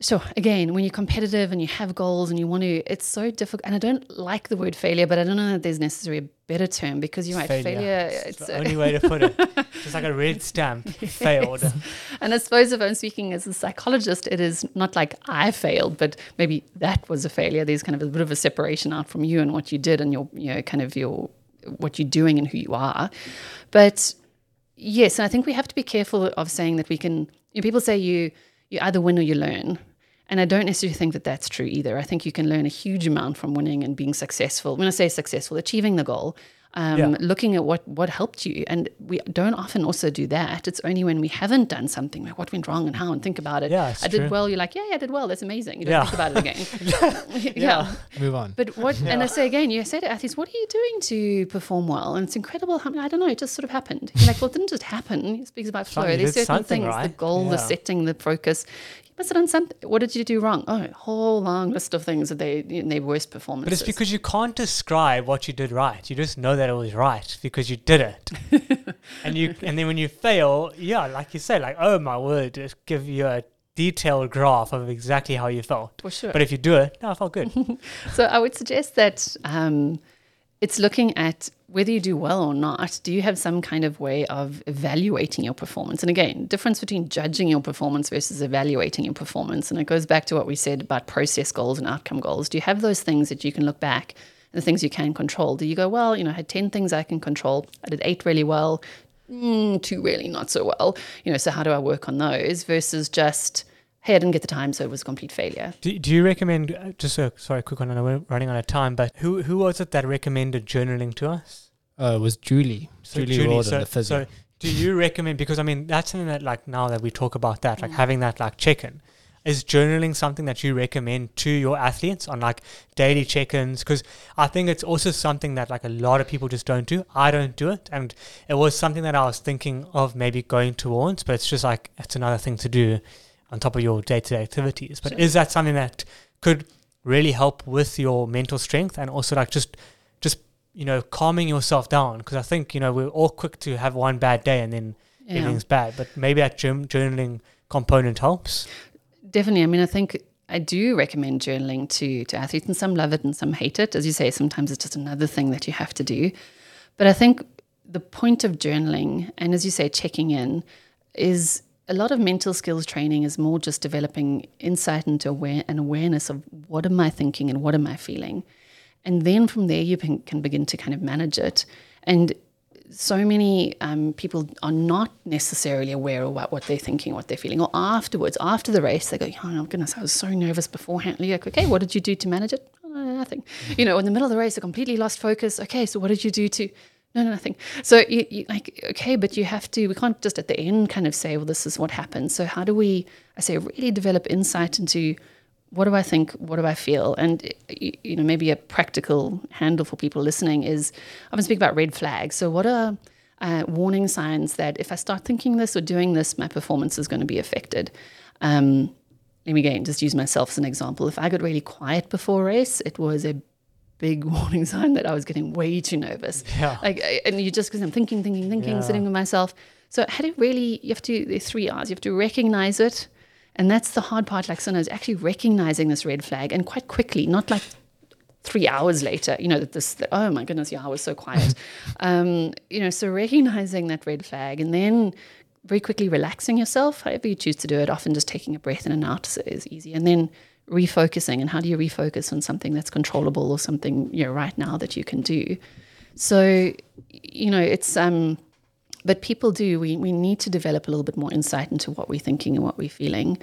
so again, when you're competitive and you have goals and you want to, it's so difficult. And I don't like the word failure, but I don't know that there's necessarily a better term because you're right, failure. It's it's the only way to put it. Just like a red stamp. Failed. And I suppose if I'm speaking as a psychologist, it is not like I failed, but maybe that was a failure. There's kind of a bit of a separation out from you and what you did and your, you know, kind of your, what you're doing and who you are. But yes, and I think we have to be careful of saying that we can, you know, people say you, you either win or you learn. And I don't necessarily think that that's true either. I think you can learn a huge amount from winning and being successful. When I say successful, achieving the goal, um, Yeah. looking at what what helped you, and we don't often also do that. It's only when we haven't done something like what went wrong and how, and think about it. Yeah, I did true. well. You're like, yeah, yeah, I did well. That's amazing. You don't Yeah. think about it again. yeah. Move on. But what, and I say again, you say to athletes, what are you doing to perform well? And it's incredible. How, I don't know, it just sort of happened. You're like, well, it didn't just happen. He speaks about flow. There's certain things, the right. goal, the setting, the focus. Have done something. What did you do wrong? Oh, a whole long list of things that they, in their worst But it's because you can't describe what you did right. You just know that it was right because you did it. and you and then when you fail, yeah, like you say, like, oh my word, just give you a detailed graph of exactly how you felt. For sure. But if you do it, no, I felt good. So I would suggest that um, it's looking at whether you do well or not. Do you have some kind of way of evaluating your performance? And again, difference between judging your performance versus evaluating your performance. And it goes back to what we said about process goals and outcome goals. Do you have those things that you can look back and the things you can control? Do you go, well, you know, I had 10 things I can control. I did eight really well, mm, two really not so well. You know, so how do I work on those versus just, hey, I didn't get the time, so it was a complete failure. Do, do you recommend uh, just a sorry, quick one? I know we're running out of time, but who who was it that recommended journaling to us? Uh, it was Julie. So Julie, Rawdon, so, the physio. so do you recommend because I mean that's something that like now that we talk about that, Mm. like having that like check in. Is journaling something that you recommend to your athletes on like daily check-ins? Because I think it's also something that like a lot of people just don't do. I don't do it, and it was something that I was thinking of maybe going towards, but it's just like it's another thing to do on top of your day-to-day activities. But Sure. is that something that could really help with your mental strength and also like just just you know calming yourself down? Because I think you know we're all quick to have one bad day and then Yeah. everything's bad, but maybe that jour- journaling component helps. Definitely. I mean, I think I do recommend journaling to to athletes, and some love it and some hate it. As you say, sometimes it's just another thing that you have to do. But I think the point of journaling, and as you say, checking in, is a lot of mental skills training is more just developing insight into aware an awareness of what am I thinking and what am I feeling, and then from there you can, can begin to kind of manage it. And so many um, people are not necessarily aware of what they're thinking, what they're feeling, or afterwards, after the race, they go, "Oh my goodness, I was so nervous beforehand." You're like, okay, what did you do to manage it? "Oh, nothing. You know, in the middle of the race, I completely lost focus. Okay, so what did you do to? No, no, nothing. So you, you like okay, but you have to. We can't just at the end kind of say, well, this is what happened. So how do we? I say really develop insight into what do I think? What do I feel? And you know, maybe a practical handle for people listening is going to speak about red flags. So what are uh, warning signs that if I start thinking this or doing this, my performance is going to be affected? Um, let me again just use myself as an example. If I got really quiet before race, it was a big warning sign that I was getting way too nervous. Yeah. Like, and you just because I'm thinking, thinking, thinking, Yeah. sitting with myself. So how do you really? You have to. There's three R's. You have to recognize it, and that's the hard part. Like sometimes actually recognizing this red flag and quite quickly, not like three hours later. You know that this. That, oh my goodness, yeah, I was so quiet. um, you know, so recognizing that red flag and then very quickly relaxing yourself, however you choose to do it. Often just taking a breath in and out is easy, and then refocusing. And how do you refocus on something that's controllable or something you know right now that you can do? So, you know, it's um, but people do. We we need to develop a little bit more insight into what we're thinking and what we're feeling,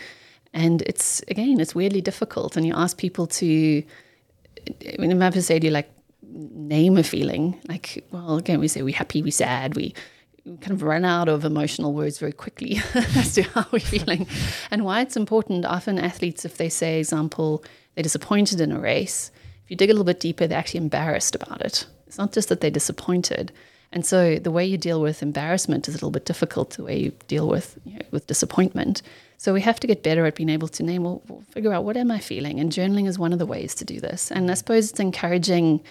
and it's again, it's weirdly difficult. And you ask people to, I mean, Mab has said you like name a feeling. Like, well, again, we say we're happy, we're sad, we kind of run out of emotional words very quickly as to how we're feeling and why it's important. Often athletes, if they say, example, they're disappointed in a race, if you dig a little bit deeper, they're actually embarrassed about it. It's not just that they're disappointed. And so the way you deal with embarrassment is a little bit difficult. The way you deal with you know, with disappointment. So we have to get better at being able to name, well, figure out what am I feeling, and journaling is one of the ways to do this. And I suppose it's encouraging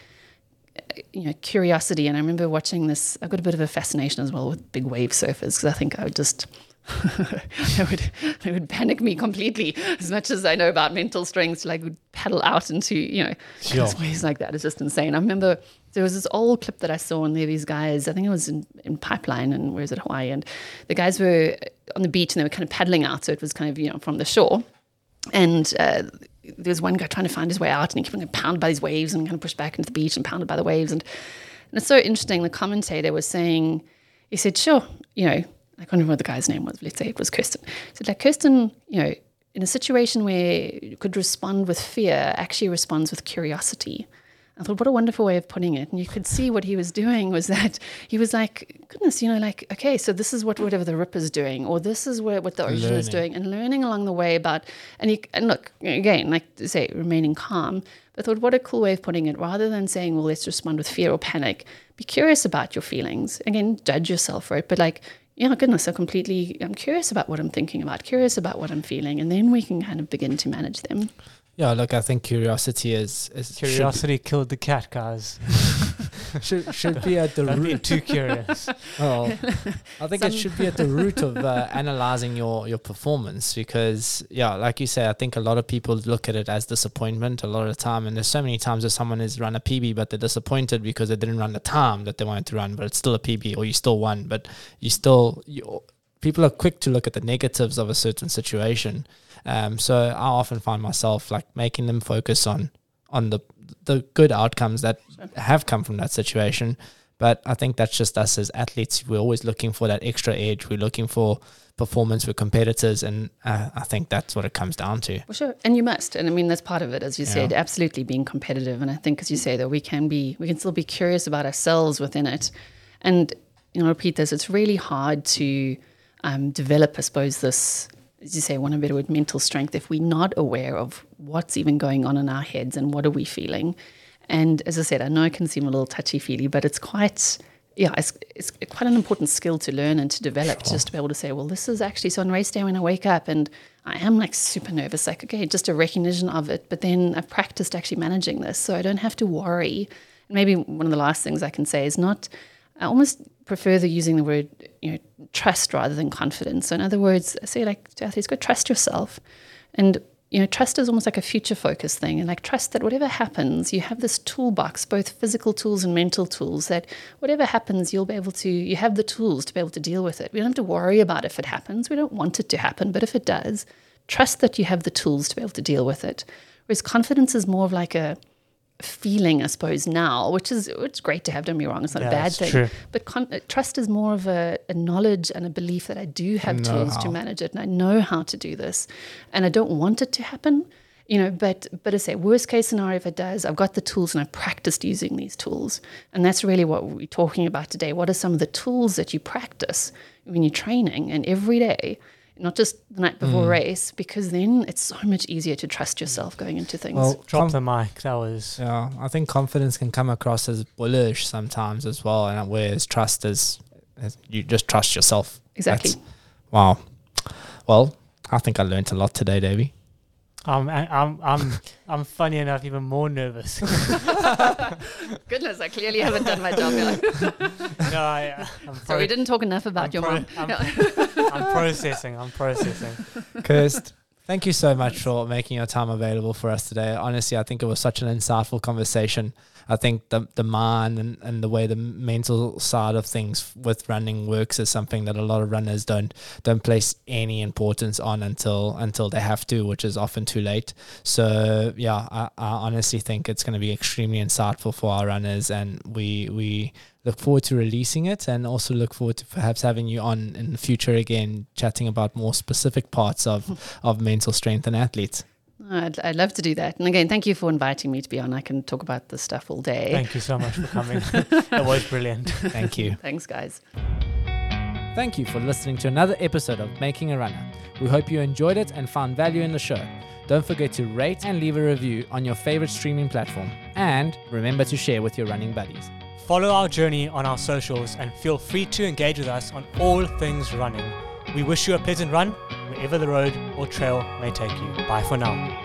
you know curiosity and i remember watching this i've got a bit of a fascination as well with big wave surfers because i think i would just it would it would panic me completely as much as i know about mental strength like would paddle out into you know Sure. waves like that it's just insane i remember there was this old clip that i saw and there were these guys i think it was in, in pipeline and where's it hawaii and the guys were on the beach and they were kind of paddling out so it was kind of you know from the shore and uh, there was one guy trying to find his way out, and he kept getting pounded by these waves and kind of pushed back into the beach and pounded by the waves. And, and it's so interesting. The commentator was saying, he said, sure, you know, I can't remember what the guy's name was. Let's say it was Kirsten. He said, like, Kirsten, you know, in a situation where you could respond with fear, actually responds with curiosity. I thought, what a wonderful way of putting it. And you could see what he was doing was that he was like, goodness, you know, like, okay, so this is what whatever the rip is doing, or this is what, what the ocean is doing, and learning along the way about, and you, and look, again, like say, remaining calm. I thought, what a cool way of putting it. Rather than saying, well, let's respond with fear or panic, be curious about your feelings. Again, judge yourself for it, but like, yeah, goodness, I completely, I'm curious about what I'm thinking about, curious about what I'm feeling, and then we can kind of begin to manage them. Yeah, look, I think curiosity is, is Curiosity killed the cat, guys. should, should, be at the Don't be root. too curious. Oh, I think it should be at the root of uh, analyzing your your performance because yeah, like you say, I think a lot of people look at it as disappointment a lot of the time, and there's so many times that someone has run a PB but they're disappointed because they didn't run the time that they wanted to run, but it's still a PB or you still won, but you still you. People are quick to look at the negatives of a certain situation, um, so I often find myself like making them focus on on the the good outcomes that have come from that situation. But I think that's just us as athletes. We're always looking for that extra edge. We're looking for performance. We're competitors, and uh, I think that's what it comes down to. Well, sure, and you must, and I mean that's part of it, as you Yeah. said, absolutely being competitive. And I think, as you say, that we can be, we can still be curious about ourselves within it. And you know, repeat this: it's really hard to um, develop, I suppose, this, as you say, one better word, mental strength, if we're not aware of what's even going on in our heads and what are we feeling. And as I said, I know it can seem a little touchy feely, but it's quite. Yeah, it's, it's quite an important skill to learn and to develop, just to be able to say, well, this is actually so on race day when I wake up and I am like super nervous, like, okay, just a recognition of it. But then I've practiced actually managing this, so I don't have to worry. And maybe one of the last things I can say is not, I almost prefer the using the word, you know, trust rather than confidence. So in other words, I say like to athletes, go trust yourself. And you know, trust is almost like a future focused thing. And like trust that whatever happens, you have this toolbox, both physical tools and mental tools, that whatever happens, you'll be able to, you have the tools to be able to deal with it. We don't have to worry about if it happens. We don't want it to happen, but if it does, trust that you have the tools to be able to deal with it. Whereas confidence is more of like a feeling, I suppose, now, which is it's great to have. Don't be wrong; it's not Yeah, a bad thing. true. But con- uh, trust is more of a, a knowledge and a belief that I do have Know tools to manage it, and I know how to do this, and I don't want it to happen. you know, but but I say worst case scenario if it does, I've got the tools and I've practiced using these tools, and that's really what we're talking about today. What are some of the tools that you practice when you're training and every day, not just the night before mm. race, because then it's so much easier to trust yourself going into things. Well, Drop com- the mic. That was yeah, I think confidence can come across as bullish sometimes as well, and whereas trust is, is you just trust yourself. exactly. That's- wow. Well, I think I learned a lot today, Davey. I'm I'm I'm I'm funny enough even more nervous. Goodness, I clearly haven't done my job yet. no, I, I'm, so we didn't talk enough about I'm your pro- mom. I'm- I'm processing. I'm processing. Kirst, thank you so much for making your time available for us today. Honestly, I think it was such an insightful conversation. I think the the mind and, and the way the mental side of things with running works is something that a lot of runners don't don't place any importance on until until they have to, which is often too late. So yeah, I, I honestly think it's going to be extremely insightful for our runners, and we we look forward to releasing it, and also look forward to perhaps having you on in the future again, chatting about more specific parts of of mental strength and athletes. I'd, I'd love to do that. And again, thank you for inviting me to be on. I can talk about this stuff all day. Thank you so much for coming. it was brilliant. Thank you. Thanks, guys. Thank you for listening to another episode of Making a Runner. We hope you enjoyed it and found value in the show. Don't forget to rate and leave a review on your favorite streaming platform. And remember to share with your running buddies. Follow our journey on our socials and feel free to engage with us on all things running. We wish you a pleasant run wherever the road or trail may take you. Bye for now.